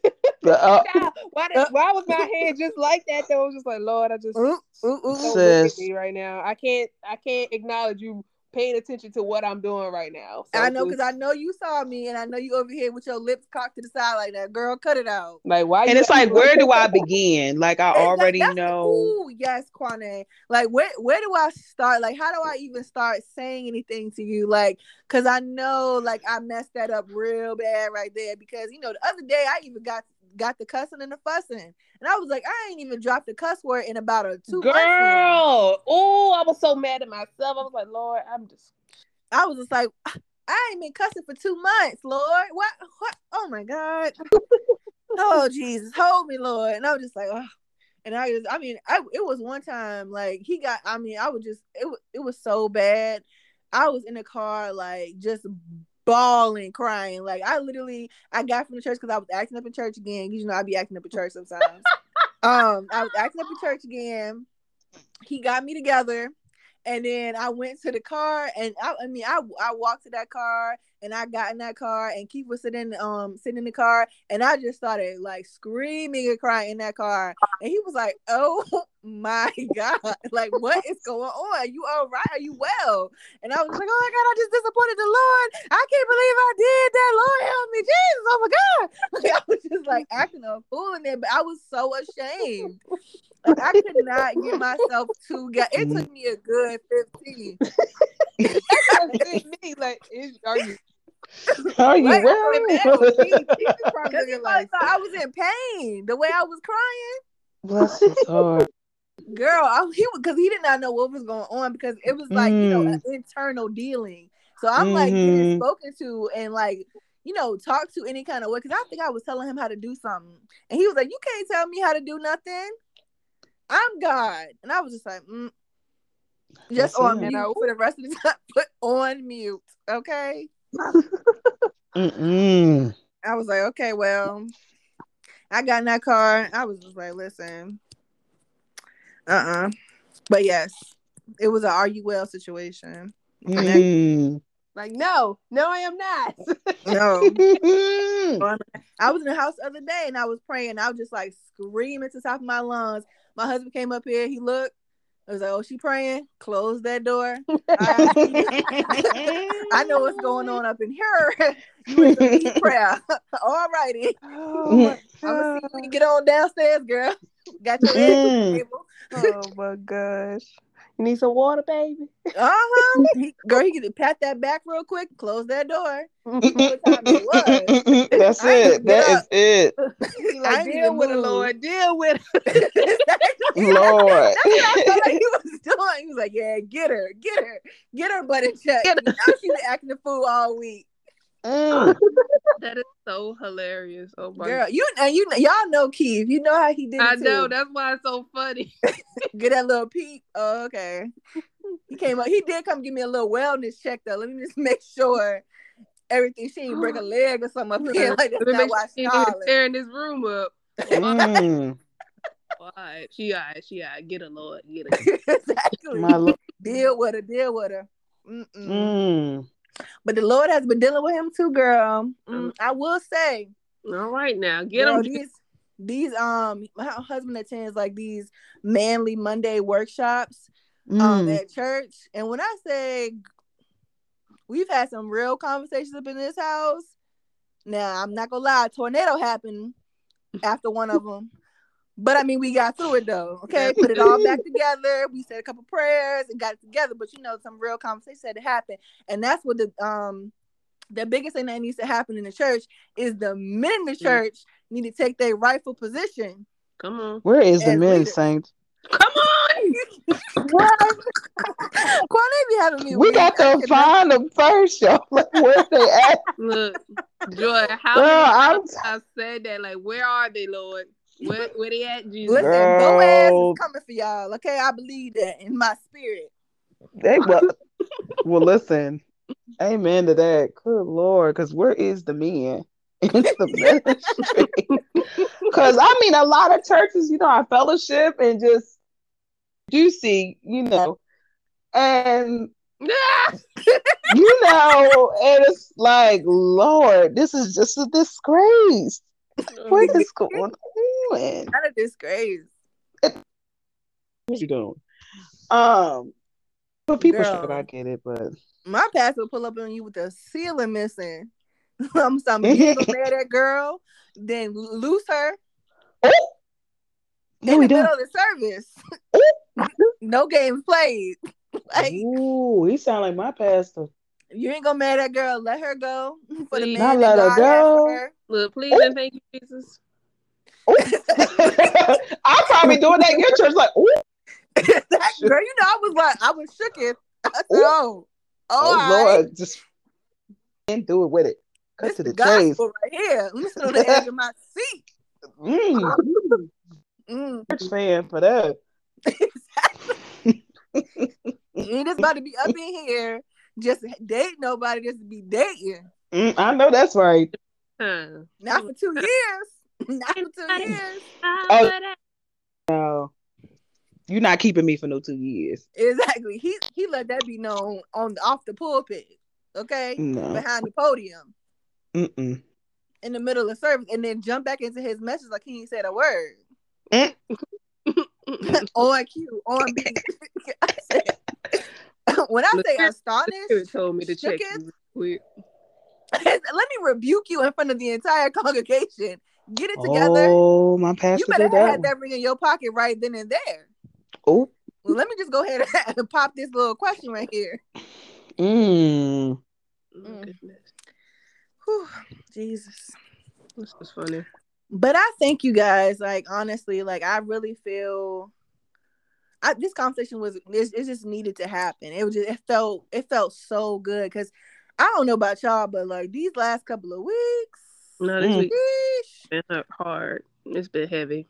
Speaker 3: Uh,
Speaker 2: Child, why, did, why was my hand just like that? Though I was just like, Lord, I just
Speaker 1: Ooh, ooh, ooh.
Speaker 2: don't look at
Speaker 3: Sis.
Speaker 2: right now. I can't I can't acknowledge you paying attention to what I'm doing right now. So
Speaker 1: I know because I know you saw me, and I know you over here with your lips cocked to the side like that. Girl, cut it out.
Speaker 2: like why
Speaker 3: and it's like, where do I begin? Like I
Speaker 1: It's like-
Speaker 3: already know.
Speaker 1: Ooh, yes, Kwane. Like, where where do I start? Like, how do I even start saying anything to you? Like, cause I know, like, I messed that up real bad right there. Because you know, the other day I even got got the cussing and the fussing, and I was like, I ain't even dropped the cuss word in about a two
Speaker 2: girl? Oh, I was so mad at myself. I was like, Lord, I'm just
Speaker 1: I was just like, I ain't been cussing for two months, Lord. What? What? Oh my God. oh Jesus, hold me, Lord. And I was just like, oh. And I just, I mean, I it was one time like he got. I mean, I was just it was it was so bad. I was in the car like just bawling, crying. Like I literally, I got from the church because I was acting up in church again. You know, I be acting up in church sometimes. um, I was acting up in church again. He got me together. And then I went to the car, and I, I mean, I I walked to that car, and I got in that car, and Keith was sitting um sitting in the car, and I just started like screaming and crying in that car, and he was like, "Oh my god, like what is going on? Are You all right? Are you well?" And I was like, "Oh my god, I just disappointed the Lord. I can't believe I did that. Lord help me, Jesus! Oh my god!" Like, I was just like acting a fool in there, but I was so ashamed. Like I could not get myself to get. It took me a good fifteen.
Speaker 5: me like, is, are you?
Speaker 3: Are you
Speaker 1: Right,
Speaker 3: well?
Speaker 1: I was mad.
Speaker 5: He- he was probably
Speaker 1: Because he probably
Speaker 5: like,
Speaker 1: thought I was in pain. The way I was crying,
Speaker 3: Bless his heart.
Speaker 1: girl, I, he because he did not know what was going on because it was like you know
Speaker 3: Mm.
Speaker 1: an internal dealing. So I'm like getting
Speaker 3: Mhm.
Speaker 1: spoken to and like you know talk to any kind of way because I think I was telling him how to do something, and he was like, "You can't tell me how to do nothing. I'm God," and I was just like, mm. "Just
Speaker 3: That's
Speaker 1: on
Speaker 3: it.
Speaker 1: mute for the rest of the time. Put on mute, okay."
Speaker 3: Mm-mm.
Speaker 1: I was like, okay, well, I got in that car. I was just like, listen, uh uh But yes, it was an are you well situation.
Speaker 3: Mm.
Speaker 2: Like, no, no, I am not.
Speaker 1: No. I was in the house the other day and I was praying. I was just like screaming to the top of my lungs. My husband came up here. He looked. I was like, oh, she praying. Close that door. I, I know what's going on up in here. you in some prayer. All righty.
Speaker 5: oh
Speaker 1: I'm gonna see
Speaker 5: god,
Speaker 1: you when get on downstairs, girl. Got your head to the
Speaker 3: Mm.
Speaker 1: table.
Speaker 5: oh my gosh. You need some water, baby.
Speaker 1: Uh huh. Girl, he could pat that back real quick, close that door. What time it.
Speaker 3: That's
Speaker 1: I
Speaker 3: it. That
Speaker 1: get
Speaker 3: is it.
Speaker 5: He
Speaker 1: I
Speaker 5: like, deal with it,
Speaker 1: moved.
Speaker 5: Lord. Deal with it.
Speaker 3: Lord.
Speaker 1: That's what I felt like he was doing. He was like, "Yeah, get her, get her, get her butt in check."
Speaker 5: Get
Speaker 1: You know she been acting the fool all week,
Speaker 3: Mm.
Speaker 2: that is so hilarious. Oh my
Speaker 1: girl. You and you y'all know Keith. You know how he did it
Speaker 2: I
Speaker 1: too.
Speaker 2: know that's why it's so funny.
Speaker 1: Get that little peep. Oh, okay. He came up. He did come give me a little wellness check though. Let me just make sure everything. She didn't break a leg or something up here. Like that's
Speaker 2: Let me
Speaker 1: not why
Speaker 2: sure
Speaker 1: she
Speaker 2: she ain't even
Speaker 1: hollering.
Speaker 2: tearing this room up.
Speaker 3: Mm.
Speaker 2: Alright, she alright, she alright. Get a Lord, get her.
Speaker 1: exactly.
Speaker 3: My Lord.
Speaker 1: Deal with her. Deal with her. Mm-mm.
Speaker 3: Mm.
Speaker 1: But the Lord has been dealing with him too, girl. Mm, I will say,
Speaker 2: All right now, get
Speaker 1: girl,
Speaker 2: him.
Speaker 1: these these um my husband attends like these manly Monday workshops um
Speaker 3: Mm.
Speaker 1: at church, and when I say we've had some real conversations up in this house. Now I'm not gonna lie, a tornado happened after one of them. But I mean, we got through it though. Okay, put it all back together. We said a couple prayers and got it together. But you know, some real conversation had to happen, and that's what the um the biggest thing that needs to happen in the church is the men in the church need to take their rightful position.
Speaker 2: Come on.
Speaker 3: Where is the men,
Speaker 1: leaders.
Speaker 3: saints?
Speaker 2: Come on. what?
Speaker 1: Quan be having me.
Speaker 3: We
Speaker 1: weak.
Speaker 3: got to find them first, y'all. Like, where they at?
Speaker 2: Look, Joy, how
Speaker 3: Girl,
Speaker 2: many times I said that? Like, where are they, Lord? Where where they at, Jesus?
Speaker 1: Listen,
Speaker 3: Girl.
Speaker 1: Boaz is coming for y'all. Okay, I believe that in my spirit.
Speaker 3: they well, well listen. Amen to that. Good Lord, because where is the men? in the ministry? Because I mean, a lot of churches, you know, our fellowship and just juicy, you know, and you know, and it's like, Lord, this is just a disgrace. What is going on?
Speaker 1: Not a disgrace.
Speaker 3: What you doing? Um, but people
Speaker 1: Girl.
Speaker 3: should I get it, but
Speaker 1: My pastor will pull up on you with the ceiling missing. I'm sorry, you ain't gonna that girl, then lose her
Speaker 3: oh, no,
Speaker 1: in
Speaker 3: we
Speaker 1: the
Speaker 3: don't.
Speaker 1: middle of the service. no games played. Like
Speaker 3: Ooh, he sound like my pastor.
Speaker 1: you ain't gonna marry that girl. Let her go for the
Speaker 2: Please.
Speaker 1: man
Speaker 3: Not let her
Speaker 1: God has
Speaker 3: go.
Speaker 1: her.
Speaker 2: Look, please and thank you, Jesus.
Speaker 3: I'm probably doing that in your church, like, ooh,
Speaker 1: that girl, you know, I was like, I was shooketh. I said,
Speaker 3: Ooh.
Speaker 1: oh, oh,
Speaker 3: oh
Speaker 1: all right.
Speaker 3: Lord, just and do it with it. Cut
Speaker 1: This
Speaker 3: to
Speaker 1: the
Speaker 3: the chase.
Speaker 1: right here. Let me sit on the edge of my seat.
Speaker 3: Mm,
Speaker 1: Mm.
Speaker 3: church fan for that.
Speaker 1: You ain't just about to be up in here just date nobody just be dating.
Speaker 3: Mm, I know that's right.
Speaker 2: Huh.
Speaker 1: Not for two years. Not two years.
Speaker 3: Oh. No, you're not keeping me for no two years.
Speaker 1: Exactly. He he let that be known on the off the pulpit. okay,
Speaker 3: No.
Speaker 1: behind the podium
Speaker 3: Mm-mm.
Speaker 1: in the middle of service, and then jump back into his message like he ain't said a word.
Speaker 3: Mm.
Speaker 1: on cue, on beat. I when I say astonished,
Speaker 2: told me to check
Speaker 1: shooketh,
Speaker 2: you real quick.
Speaker 1: let me rebuke you in front of the entire congregation. Get it together.
Speaker 3: Oh, my pastor
Speaker 1: you better
Speaker 3: did
Speaker 1: have
Speaker 3: that.
Speaker 1: had that ring in your pocket right then and there.
Speaker 3: Oh.
Speaker 1: Well, let me just go ahead and pop this little question right here.
Speaker 3: Mm.
Speaker 1: Mm.
Speaker 2: goodness.
Speaker 1: Whew, Jesus.
Speaker 2: This was funny.
Speaker 1: But I thank you guys. Like honestly, like I really feel. I, this conversation was it, it just needed to happen. It was just it felt it felt so good because I don't know about y'all, but like these last couple of weeks,
Speaker 2: No, this
Speaker 3: Mm.
Speaker 2: week
Speaker 1: sheesh,
Speaker 2: been hard. It's been heavy.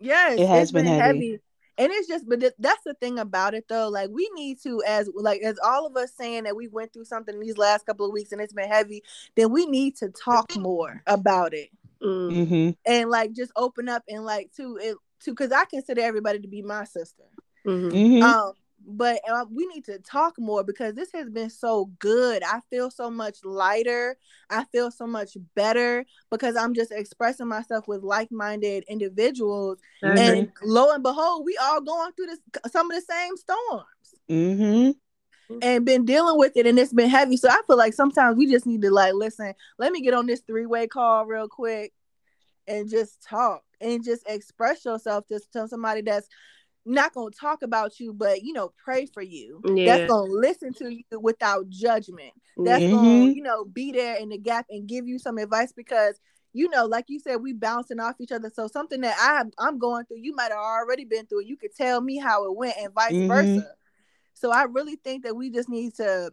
Speaker 1: yes,
Speaker 3: It has
Speaker 1: it's
Speaker 3: been heavy.
Speaker 1: and it's just but th- that's the thing about it though like we need to as like as all of us saying that we went through something these last couple of weeks and it's been heavy then we need to talk more about it
Speaker 2: Mm.
Speaker 3: Mm-hmm.
Speaker 1: and like just open up and like to it to because i consider everybody to be my sister
Speaker 2: Mhm.
Speaker 3: Mm-hmm.
Speaker 1: um but uh, we need to talk more because this has been so good. I feel so much lighter. I feel so much better because i'm just expressing myself with like-minded individuals.
Speaker 2: Agree.
Speaker 1: and lo and behold we all going through this some of the same storms.
Speaker 3: Mm-hmm.
Speaker 1: and been dealing with it and it's been heavy. So i feel like sometimes we just need to like listen let me get on this three-way call real quick and just talk and just express yourself to, to somebody that's not gonna talk about you but you know pray for you
Speaker 2: Yeah.
Speaker 1: that's gonna listen to you without judgment that's
Speaker 3: Mhm.
Speaker 1: gonna you know be there in the gap and give you some advice because you know like you said we bouncing off each other so something that i i'm going through you might have already been through you could tell me how it went and vice
Speaker 3: Mhm.
Speaker 1: versa so i really think that we just need to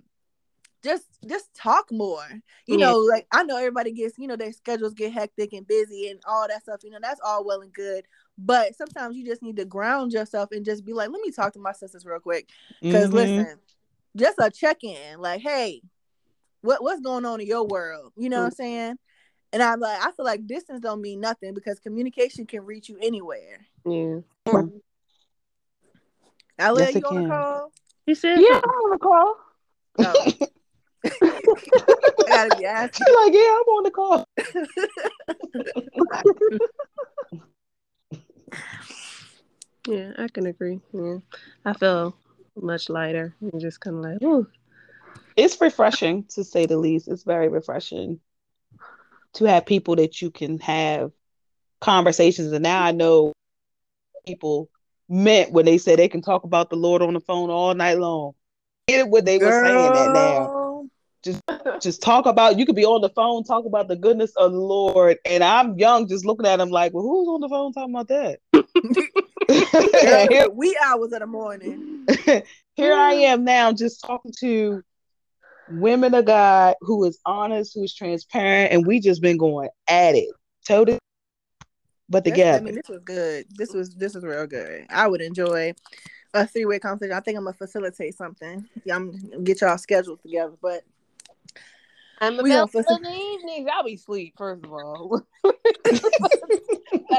Speaker 1: just just talk more you
Speaker 2: Yeah.
Speaker 1: know like i know everybody gets you know their schedules get hectic and busy and all that stuff you know that's all well and good but sometimes you just need to ground yourself and just be like let me talk to my sisters real quick because
Speaker 3: Mhm.
Speaker 1: listen, just a check in, like, hey, what what's going on in your world? You know what I'm saying? And I'm like, I feel like distance don't mean nothing because communication can reach you anywhere.
Speaker 2: Yeah.
Speaker 1: Alia,
Speaker 3: Yes, it
Speaker 1: you on the call?
Speaker 2: He said
Speaker 4: Yeah. I'm on the call.
Speaker 1: Oh. I gotta be asking.
Speaker 3: She's like, yeah, I'm on the call.
Speaker 2: Yeah, I can agree. Yeah. I feel much lighter and just kind of like, ooh.
Speaker 3: It's refreshing to say the least. It's very refreshing to have people that you can have conversations. And now I know people meant when they said they can talk about the Lord on the phone all night long. Get what they were saying that now.
Speaker 1: Girl.
Speaker 3: Just talk about you could be on the phone, talk about the goodness of the Lord. And I'm young, just looking at him like, well, who's on the phone talking about that?
Speaker 1: Girl,
Speaker 3: here,
Speaker 1: wee hours of the morning.
Speaker 3: here I mm. am now just talking to women of God who is honest, who is transparent, and we just been going at it. Totally but
Speaker 1: This-
Speaker 3: together.
Speaker 1: I mean, this was good. This was this was real good. I would enjoy a three way conversation. I think I'm gonna facilitate something. Yeah, I'm gonna get y'all scheduled together. But
Speaker 2: I'm
Speaker 1: We gonna
Speaker 2: available
Speaker 1: listen-
Speaker 2: in the evenings. I'll be asleep, first of all. By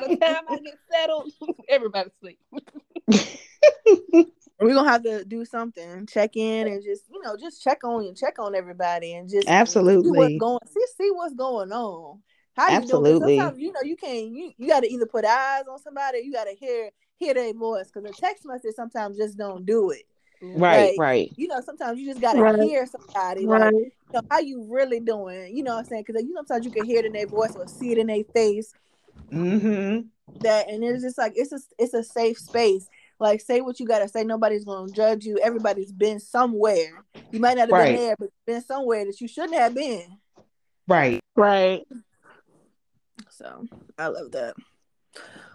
Speaker 2: the time I get settled, everybody's asleep.
Speaker 1: we're gonna have to do something, check in and just you know, just check on you, check on everybody and just see what's going see, see what's going on. How you doing? 'Cause
Speaker 3: Absolutely.
Speaker 1: Sometimes you know you can't you, you gotta either put eyes on somebody you gotta hear hear their voice because a text message sometimes just don't do it.
Speaker 3: Right,
Speaker 1: Like,
Speaker 3: right.
Speaker 1: You know, sometimes you just gotta
Speaker 4: Right.
Speaker 1: hear somebody like
Speaker 4: Right.
Speaker 1: you know, how you really doing. You know what I'm saying? Because you know sometimes you can hear it in their voice or see it in their face.
Speaker 3: Mm-hmm.
Speaker 1: That and it's just like it's a it's a safe space. Like say what you gotta say. Nobody's gonna judge you. Everybody's been somewhere. You might not have
Speaker 3: Right.
Speaker 1: been there, but been somewhere that you shouldn't have been.
Speaker 3: Right.
Speaker 4: Right.
Speaker 1: So I love that.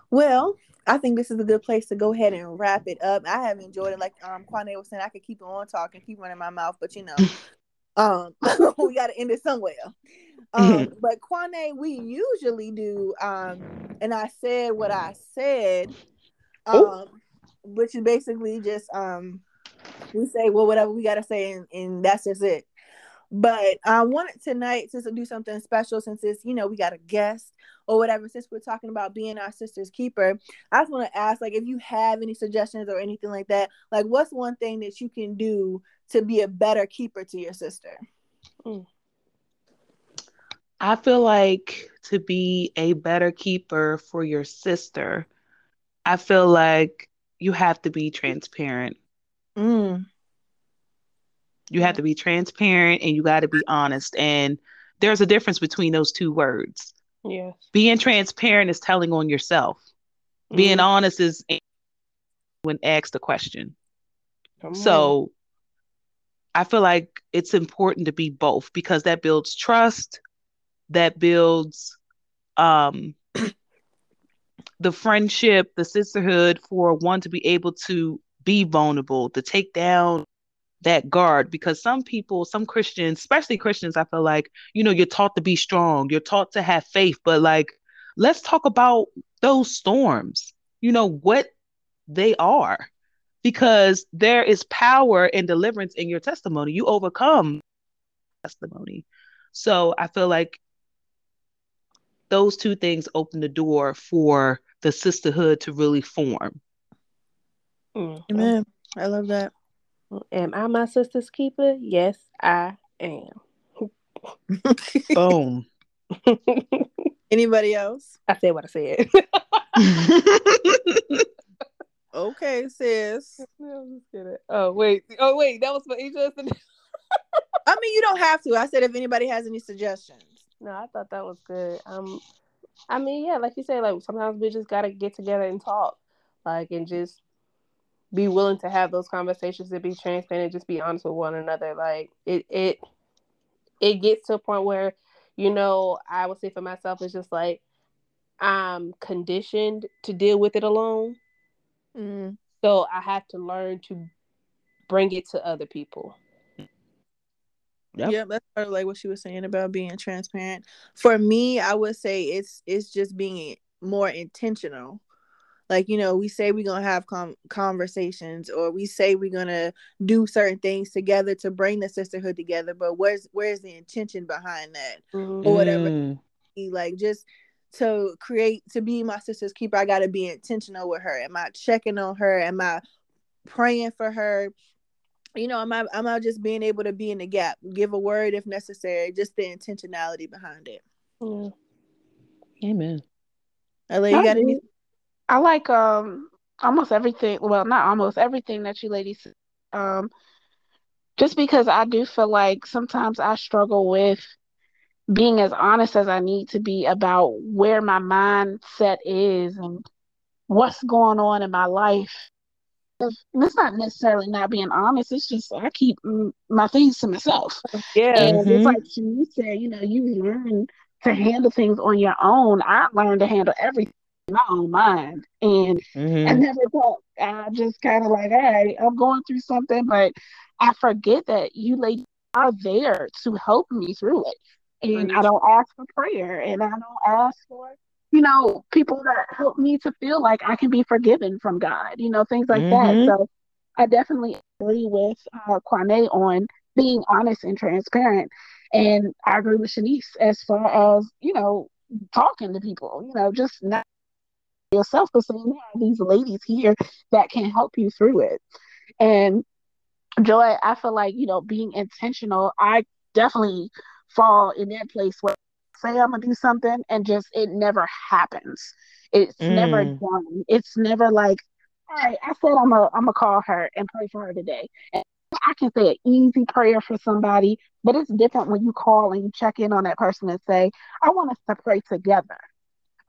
Speaker 1: Well, I think this is a good place to go ahead and wrap it up. I have enjoyed it. Like um Kwame was saying, I could keep on talking, keep running my mouth, but you know, um we gotta end it somewhere. Um, but Kwane, we usually do um and I said what I said, um,
Speaker 3: Oh.
Speaker 1: which is basically just um we say well whatever we gotta say and, and that's just it. But I wanted tonight to do something special since it's, you know, we got a guest or whatever. Since we're talking about being our sister's keeper, I just want to ask, like, if you have any suggestions or anything like that, like, what's one thing that you can do to be a better keeper to your sister?
Speaker 2: Mm.
Speaker 3: I feel like to be a better keeper for your sister, I feel like you have to be transparent.
Speaker 1: Mm.
Speaker 3: You have to be transparent and you got to be honest. And there's a difference between those two words.
Speaker 2: Yes.
Speaker 3: Being transparent is telling on yourself. Being
Speaker 2: Mhm.
Speaker 3: honest is when asked a question.
Speaker 2: Come on.
Speaker 3: So I feel like it's important to be both because that builds trust, that builds um the friendship, the sisterhood for one to be able to be vulnerable, to take down that guard because some people, some Christians, especially Christians, I feel like, you know, you're taught to be strong, you're taught to have faith, but like let's talk about those storms. You know what they are because there is power and deliverance in your testimony. You overcome testimony. So I feel like those two things open the door for the sisterhood to really form.
Speaker 2: Mm.
Speaker 1: Amen. I love that.
Speaker 2: Am I my sister's keeper? Yes, I am.
Speaker 3: Boom.
Speaker 1: Anybody else?
Speaker 2: I said what I said.
Speaker 1: Okay, sis.
Speaker 2: No, I'm just kidding. Oh wait. Oh wait. That was for each of us.
Speaker 1: I mean, you don't have to. I said if anybody has any suggestions.
Speaker 2: No, I thought that was good. Um, I mean, yeah, like you said, like sometimes we just gotta get together and talk, like, and just be willing to have those conversations and be transparent and just be honest with one another. Like it, it, it gets to a point where, you know, I would say for myself, it's just like I'm conditioned to deal with it alone,
Speaker 1: Mm.
Speaker 2: so I have to learn to bring it to other people.
Speaker 3: Yep.
Speaker 1: Yeah, that's part of like what she was saying about being transparent. For me, I would say it's it's just being more intentional. Like you know, we say we're gonna have com- conversations, or we say we're gonna do certain things together to bring the sisterhood together. But where's where's the intention behind that?
Speaker 2: Mhm.
Speaker 1: or whatever.
Speaker 3: Mm.
Speaker 1: like just to create to be my sister's keeper i got to be intentional with her am i checking on her am i praying for her you know am i am i just being able to be in the gap give a word if necessary just the intentionality behind it
Speaker 2: Yeah.
Speaker 3: Amen.
Speaker 1: LA, you got any
Speaker 4: I like um almost everything. Well, not almost everything that you ladies said. Um, just because I do feel like sometimes I struggle with being as honest as I need to be about where my mindset is and what's going on in my life. And it's not necessarily not being honest. It's just I keep my things to myself.
Speaker 2: Yeah.
Speaker 4: And
Speaker 3: Mhm.
Speaker 4: it's like you said, you know, you learn to handle things on your own. I learned to handle everything in my own mind. And I
Speaker 3: Mhm.
Speaker 4: never thought I just kind of like, all right, I'm going through something, but I forget that you ladies are there to help me through it. And I don't ask for prayer and I don't ask for, you know, people that help me to feel like I can be forgiven from God, you know, things like
Speaker 3: Mhm.
Speaker 4: that. So I definitely agree with uh, Kwame on being honest and transparent. And I agree with Shanice as far as, you know, talking to people, you know, just not yourself, but saying there are these ladies here that can help you through it. And Joy, I feel like, you know, being intentional, I definitely fall in that place where I say I'm gonna do something and just it never happens. It's never
Speaker 3: Mm.
Speaker 4: done. It's never like, all right, I said I'm gonna I'm gonna call her and pray for her today. And I can say an easy prayer for somebody, but it's different when you call and you check in on that person and say, I want us to pray together.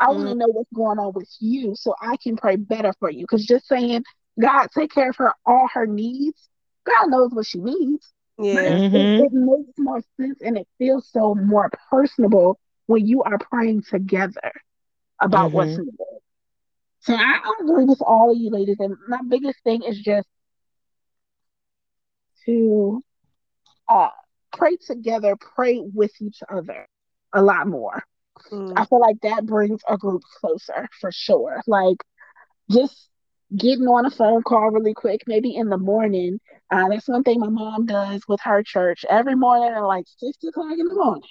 Speaker 4: I want to know what's going on with you so I can pray better for you. Because just saying, God, take care of her, all her needs, God knows what she needs.
Speaker 2: Yeah.
Speaker 4: it,
Speaker 3: Mhm.
Speaker 4: it, it makes more sense and it feels so more personable when you are praying together about what's
Speaker 3: Mhm.
Speaker 4: needed. So I, I agree with all of you ladies. And my biggest thing is just to uh, pray together, pray with each other a lot more.
Speaker 2: Mm.
Speaker 4: I feel like that brings a group closer for sure. Like just getting on a phone call really quick, maybe in the morning. Uh, that's one thing my mom does with her church every morning at like six o'clock in the morning.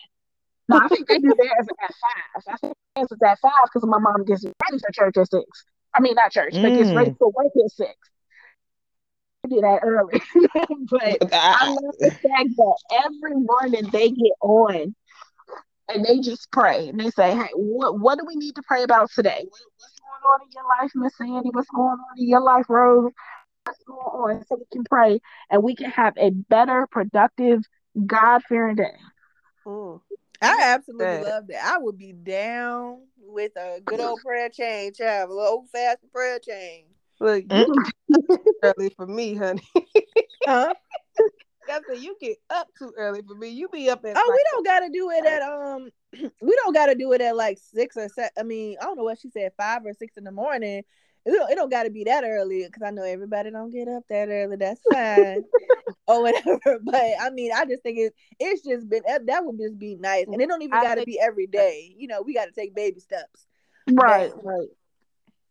Speaker 4: No, I think they do theirs at five. I think theirs is at five because my mom gets ready for church at six. I mean, not church, but gets ready
Speaker 3: Mm.
Speaker 4: for work at six. do that early, but I love the fact that every morning they get on and they just pray and they say, "Hey, what what do we need to pray about today? What's going on in your life, Miss Sandy? What's going on in your life, Rose? What's going on?" So we can pray and we can have a better, productive, God fearing day.
Speaker 5: Mm.
Speaker 1: I absolutely
Speaker 5: That-
Speaker 1: love that. I would be down with a good old prayer chain, child, a little old fashioned prayer chain.
Speaker 5: Look,
Speaker 3: Mm.
Speaker 5: you get up too early for me, honey.
Speaker 1: Huh?
Speaker 5: That's what you get up too early for me. You be up at
Speaker 1: Oh,
Speaker 5: like,
Speaker 1: we don't gotta do it at um, we don't gotta do it at like six or seven. I mean, I don't know what she said, five or six in the morning. It don't, it don't gotta be that early because I know everybody don't get up that early. That's fine, or whatever. But I mean, I just think it it's just been that, would just be nice, and it don't even
Speaker 5: I
Speaker 1: gotta
Speaker 5: think-
Speaker 1: be every day. You know, we gotta take baby steps.
Speaker 4: Right, right.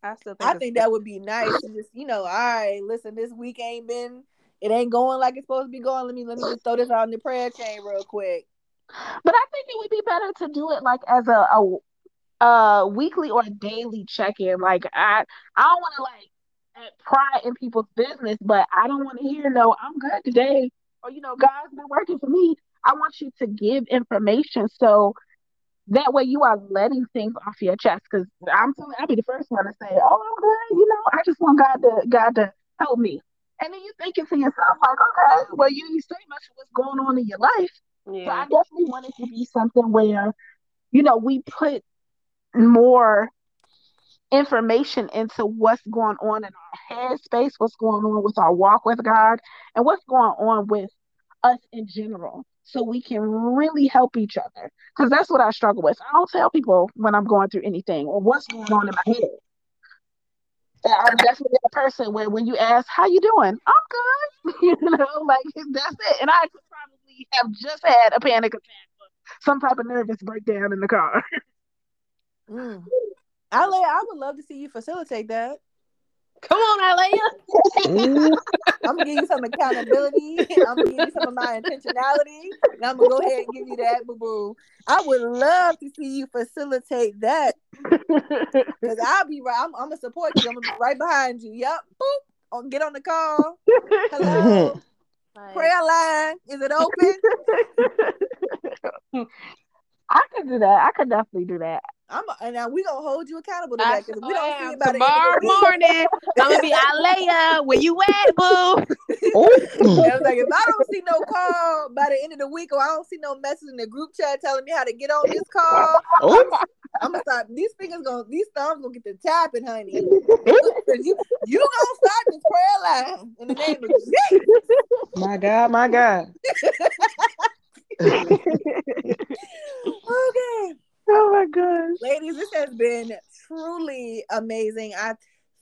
Speaker 5: I still think
Speaker 1: I think that would be nice to just, you know, all right, listen, this week ain't been it ain't going like it's supposed to be going. Let me let me just throw this out in the prayer chain real quick.
Speaker 4: But I think it would be better to do it like as a a, a weekly or a daily check in. Like I I don't want to like pry in people's business, but I don't want to hear no I'm good today or you know God's been working for me. I want you to give information so that way you are letting things off your chest. Because I'm telling, I'll be the first one to say, "Oh, I'm good." You know, I just want God to God to help me. And then you're thinking to yourself, like, okay, well, you didn't say much of what's going on in your life. Yeah. So I definitely want it to be something where, you know, we put more information into what's going on in our head space, what's going on with our walk with God, and what's going on with us in general. So we can really help each other. Because that's what I struggle with. I don't tell people when I'm going through anything or what's going on in my head. I'm definitely a person where when you ask, how you doing? I'm good. you know, like that's it. And I could probably have just had a panic attack some type of nervous breakdown in the car.
Speaker 1: Mm. I I would love to see you facilitate that.
Speaker 2: Come on, Alea.
Speaker 1: I'm gonna give you some accountability. I'm gonna give you some of my intentionality, and I'm gonna go ahead and give you that, boo boo. I would love to see you facilitate that because I'll be right. I'm, I'm gonna support you. I'm gonna be right behind you. Yep. Boop. I'll get on the call. Hello. Prayer line. Is it open?
Speaker 4: I could do that. I could definitely do that.
Speaker 1: I'm and now we gonna hold you accountable to
Speaker 2: I
Speaker 1: that because we don't see
Speaker 2: am.
Speaker 1: it by
Speaker 2: Tomorrow
Speaker 1: of
Speaker 2: morning, I'm gonna be Alea. Where you at, boo?
Speaker 1: I oh. was like, if I don't see no call by the end of the week, or I don't see no message in the group chat telling me how to get on this call, oh. I'm gonna start. These fingers gonna, these thumbs gonna get to tapping, honey. 'Cause you, you gonna start this prayer line in the name of Jesus.
Speaker 3: my God, my God.
Speaker 1: Okay,
Speaker 4: Oh my gosh.
Speaker 1: ladies, this has been truly amazing. I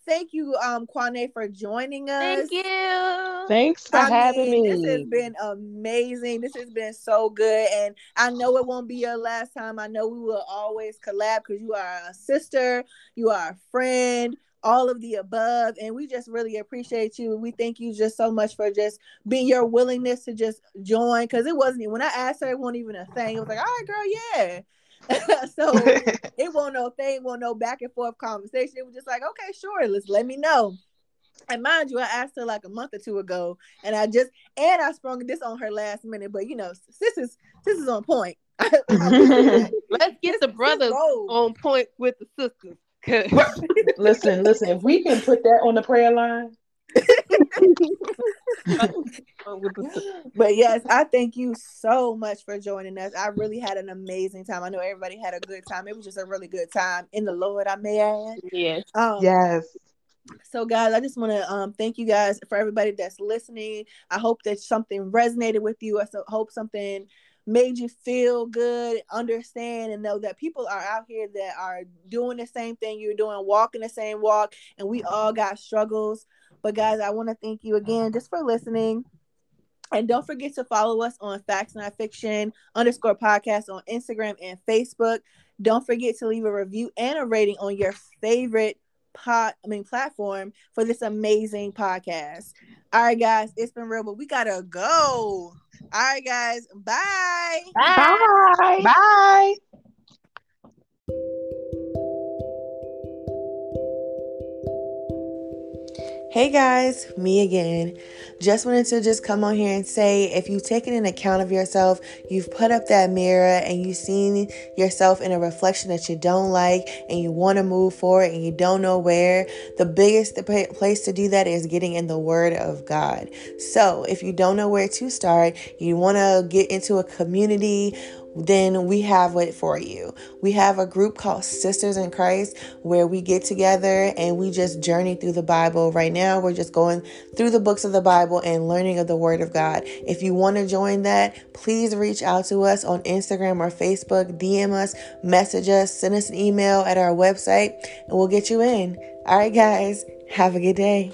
Speaker 1: thank you, um, Kwane, for joining us.
Speaker 2: Thank you.
Speaker 3: Thanks for
Speaker 1: I
Speaker 3: having
Speaker 1: mean,
Speaker 3: me.
Speaker 1: This has been amazing. This has been so good. And I know it won't be your last time. I know we will always collab because you are a sister, you are a friend, all of the above. And we just really appreciate you. We thank you just so much for just being your willingness to just join. Cause it wasn't even when I asked her, it wasn't even a thing. It was like, all right, girl, yeah. so it won't no thing, won't no back and forth conversation. It was just like, okay, sure, let's let me know. And mind you, I asked her like a month or two ago, and I just and I sprung this on her last minute. But you know, this is this is on point.
Speaker 2: Let's get the
Speaker 1: Sis
Speaker 2: brothers on point with the sisters. 'Cause-
Speaker 3: listen, listen. If we can put that on the prayer line,
Speaker 2: with the sisters.
Speaker 1: But yes, I thank you so much for joining us. I really had an amazing time. I know everybody had a good time. It was just a really good time in the Lord, I may add.
Speaker 2: Yes.
Speaker 1: Um,
Speaker 3: yes.
Speaker 1: So, guys, I just want to um, thank you guys for everybody that's listening. I hope that something resonated with you. I so, hope something made you feel good, understand, and know that people are out here that are doing the same thing you're doing, walking the same walk, and we all got struggles. But, guys, I want to thank you again just for listening. And don't forget to follow us on Facts Not Fiction underscore podcast on Instagram and Facebook. Don't forget to leave a review and a rating on your favorite pod I mean platform for this amazing podcast. All right, guys, it's been real, but we gotta go. All right, guys, bye.
Speaker 4: Bye.
Speaker 3: Bye.
Speaker 6: Hey guys, me again. Just wanted to just come on here and say if you've taken an account of yourself, you've put up that mirror and you've seen yourself in a reflection that you don't like and you want to move forward and you don't know where, the biggest place to do that is getting in the Word of God. So if you don't know where to start, you want to get into a community then we have it for you. We have a group called Sisters in Christ where we get together and we just journey through the Bible. Right now, we're just going through the books of the Bible and learning of the Word of God. If you want to join that, please reach out to us on Instagram or Facebook, DM us, message us, send us an email at our website, and we'll get you in. All right, guys, have a good day.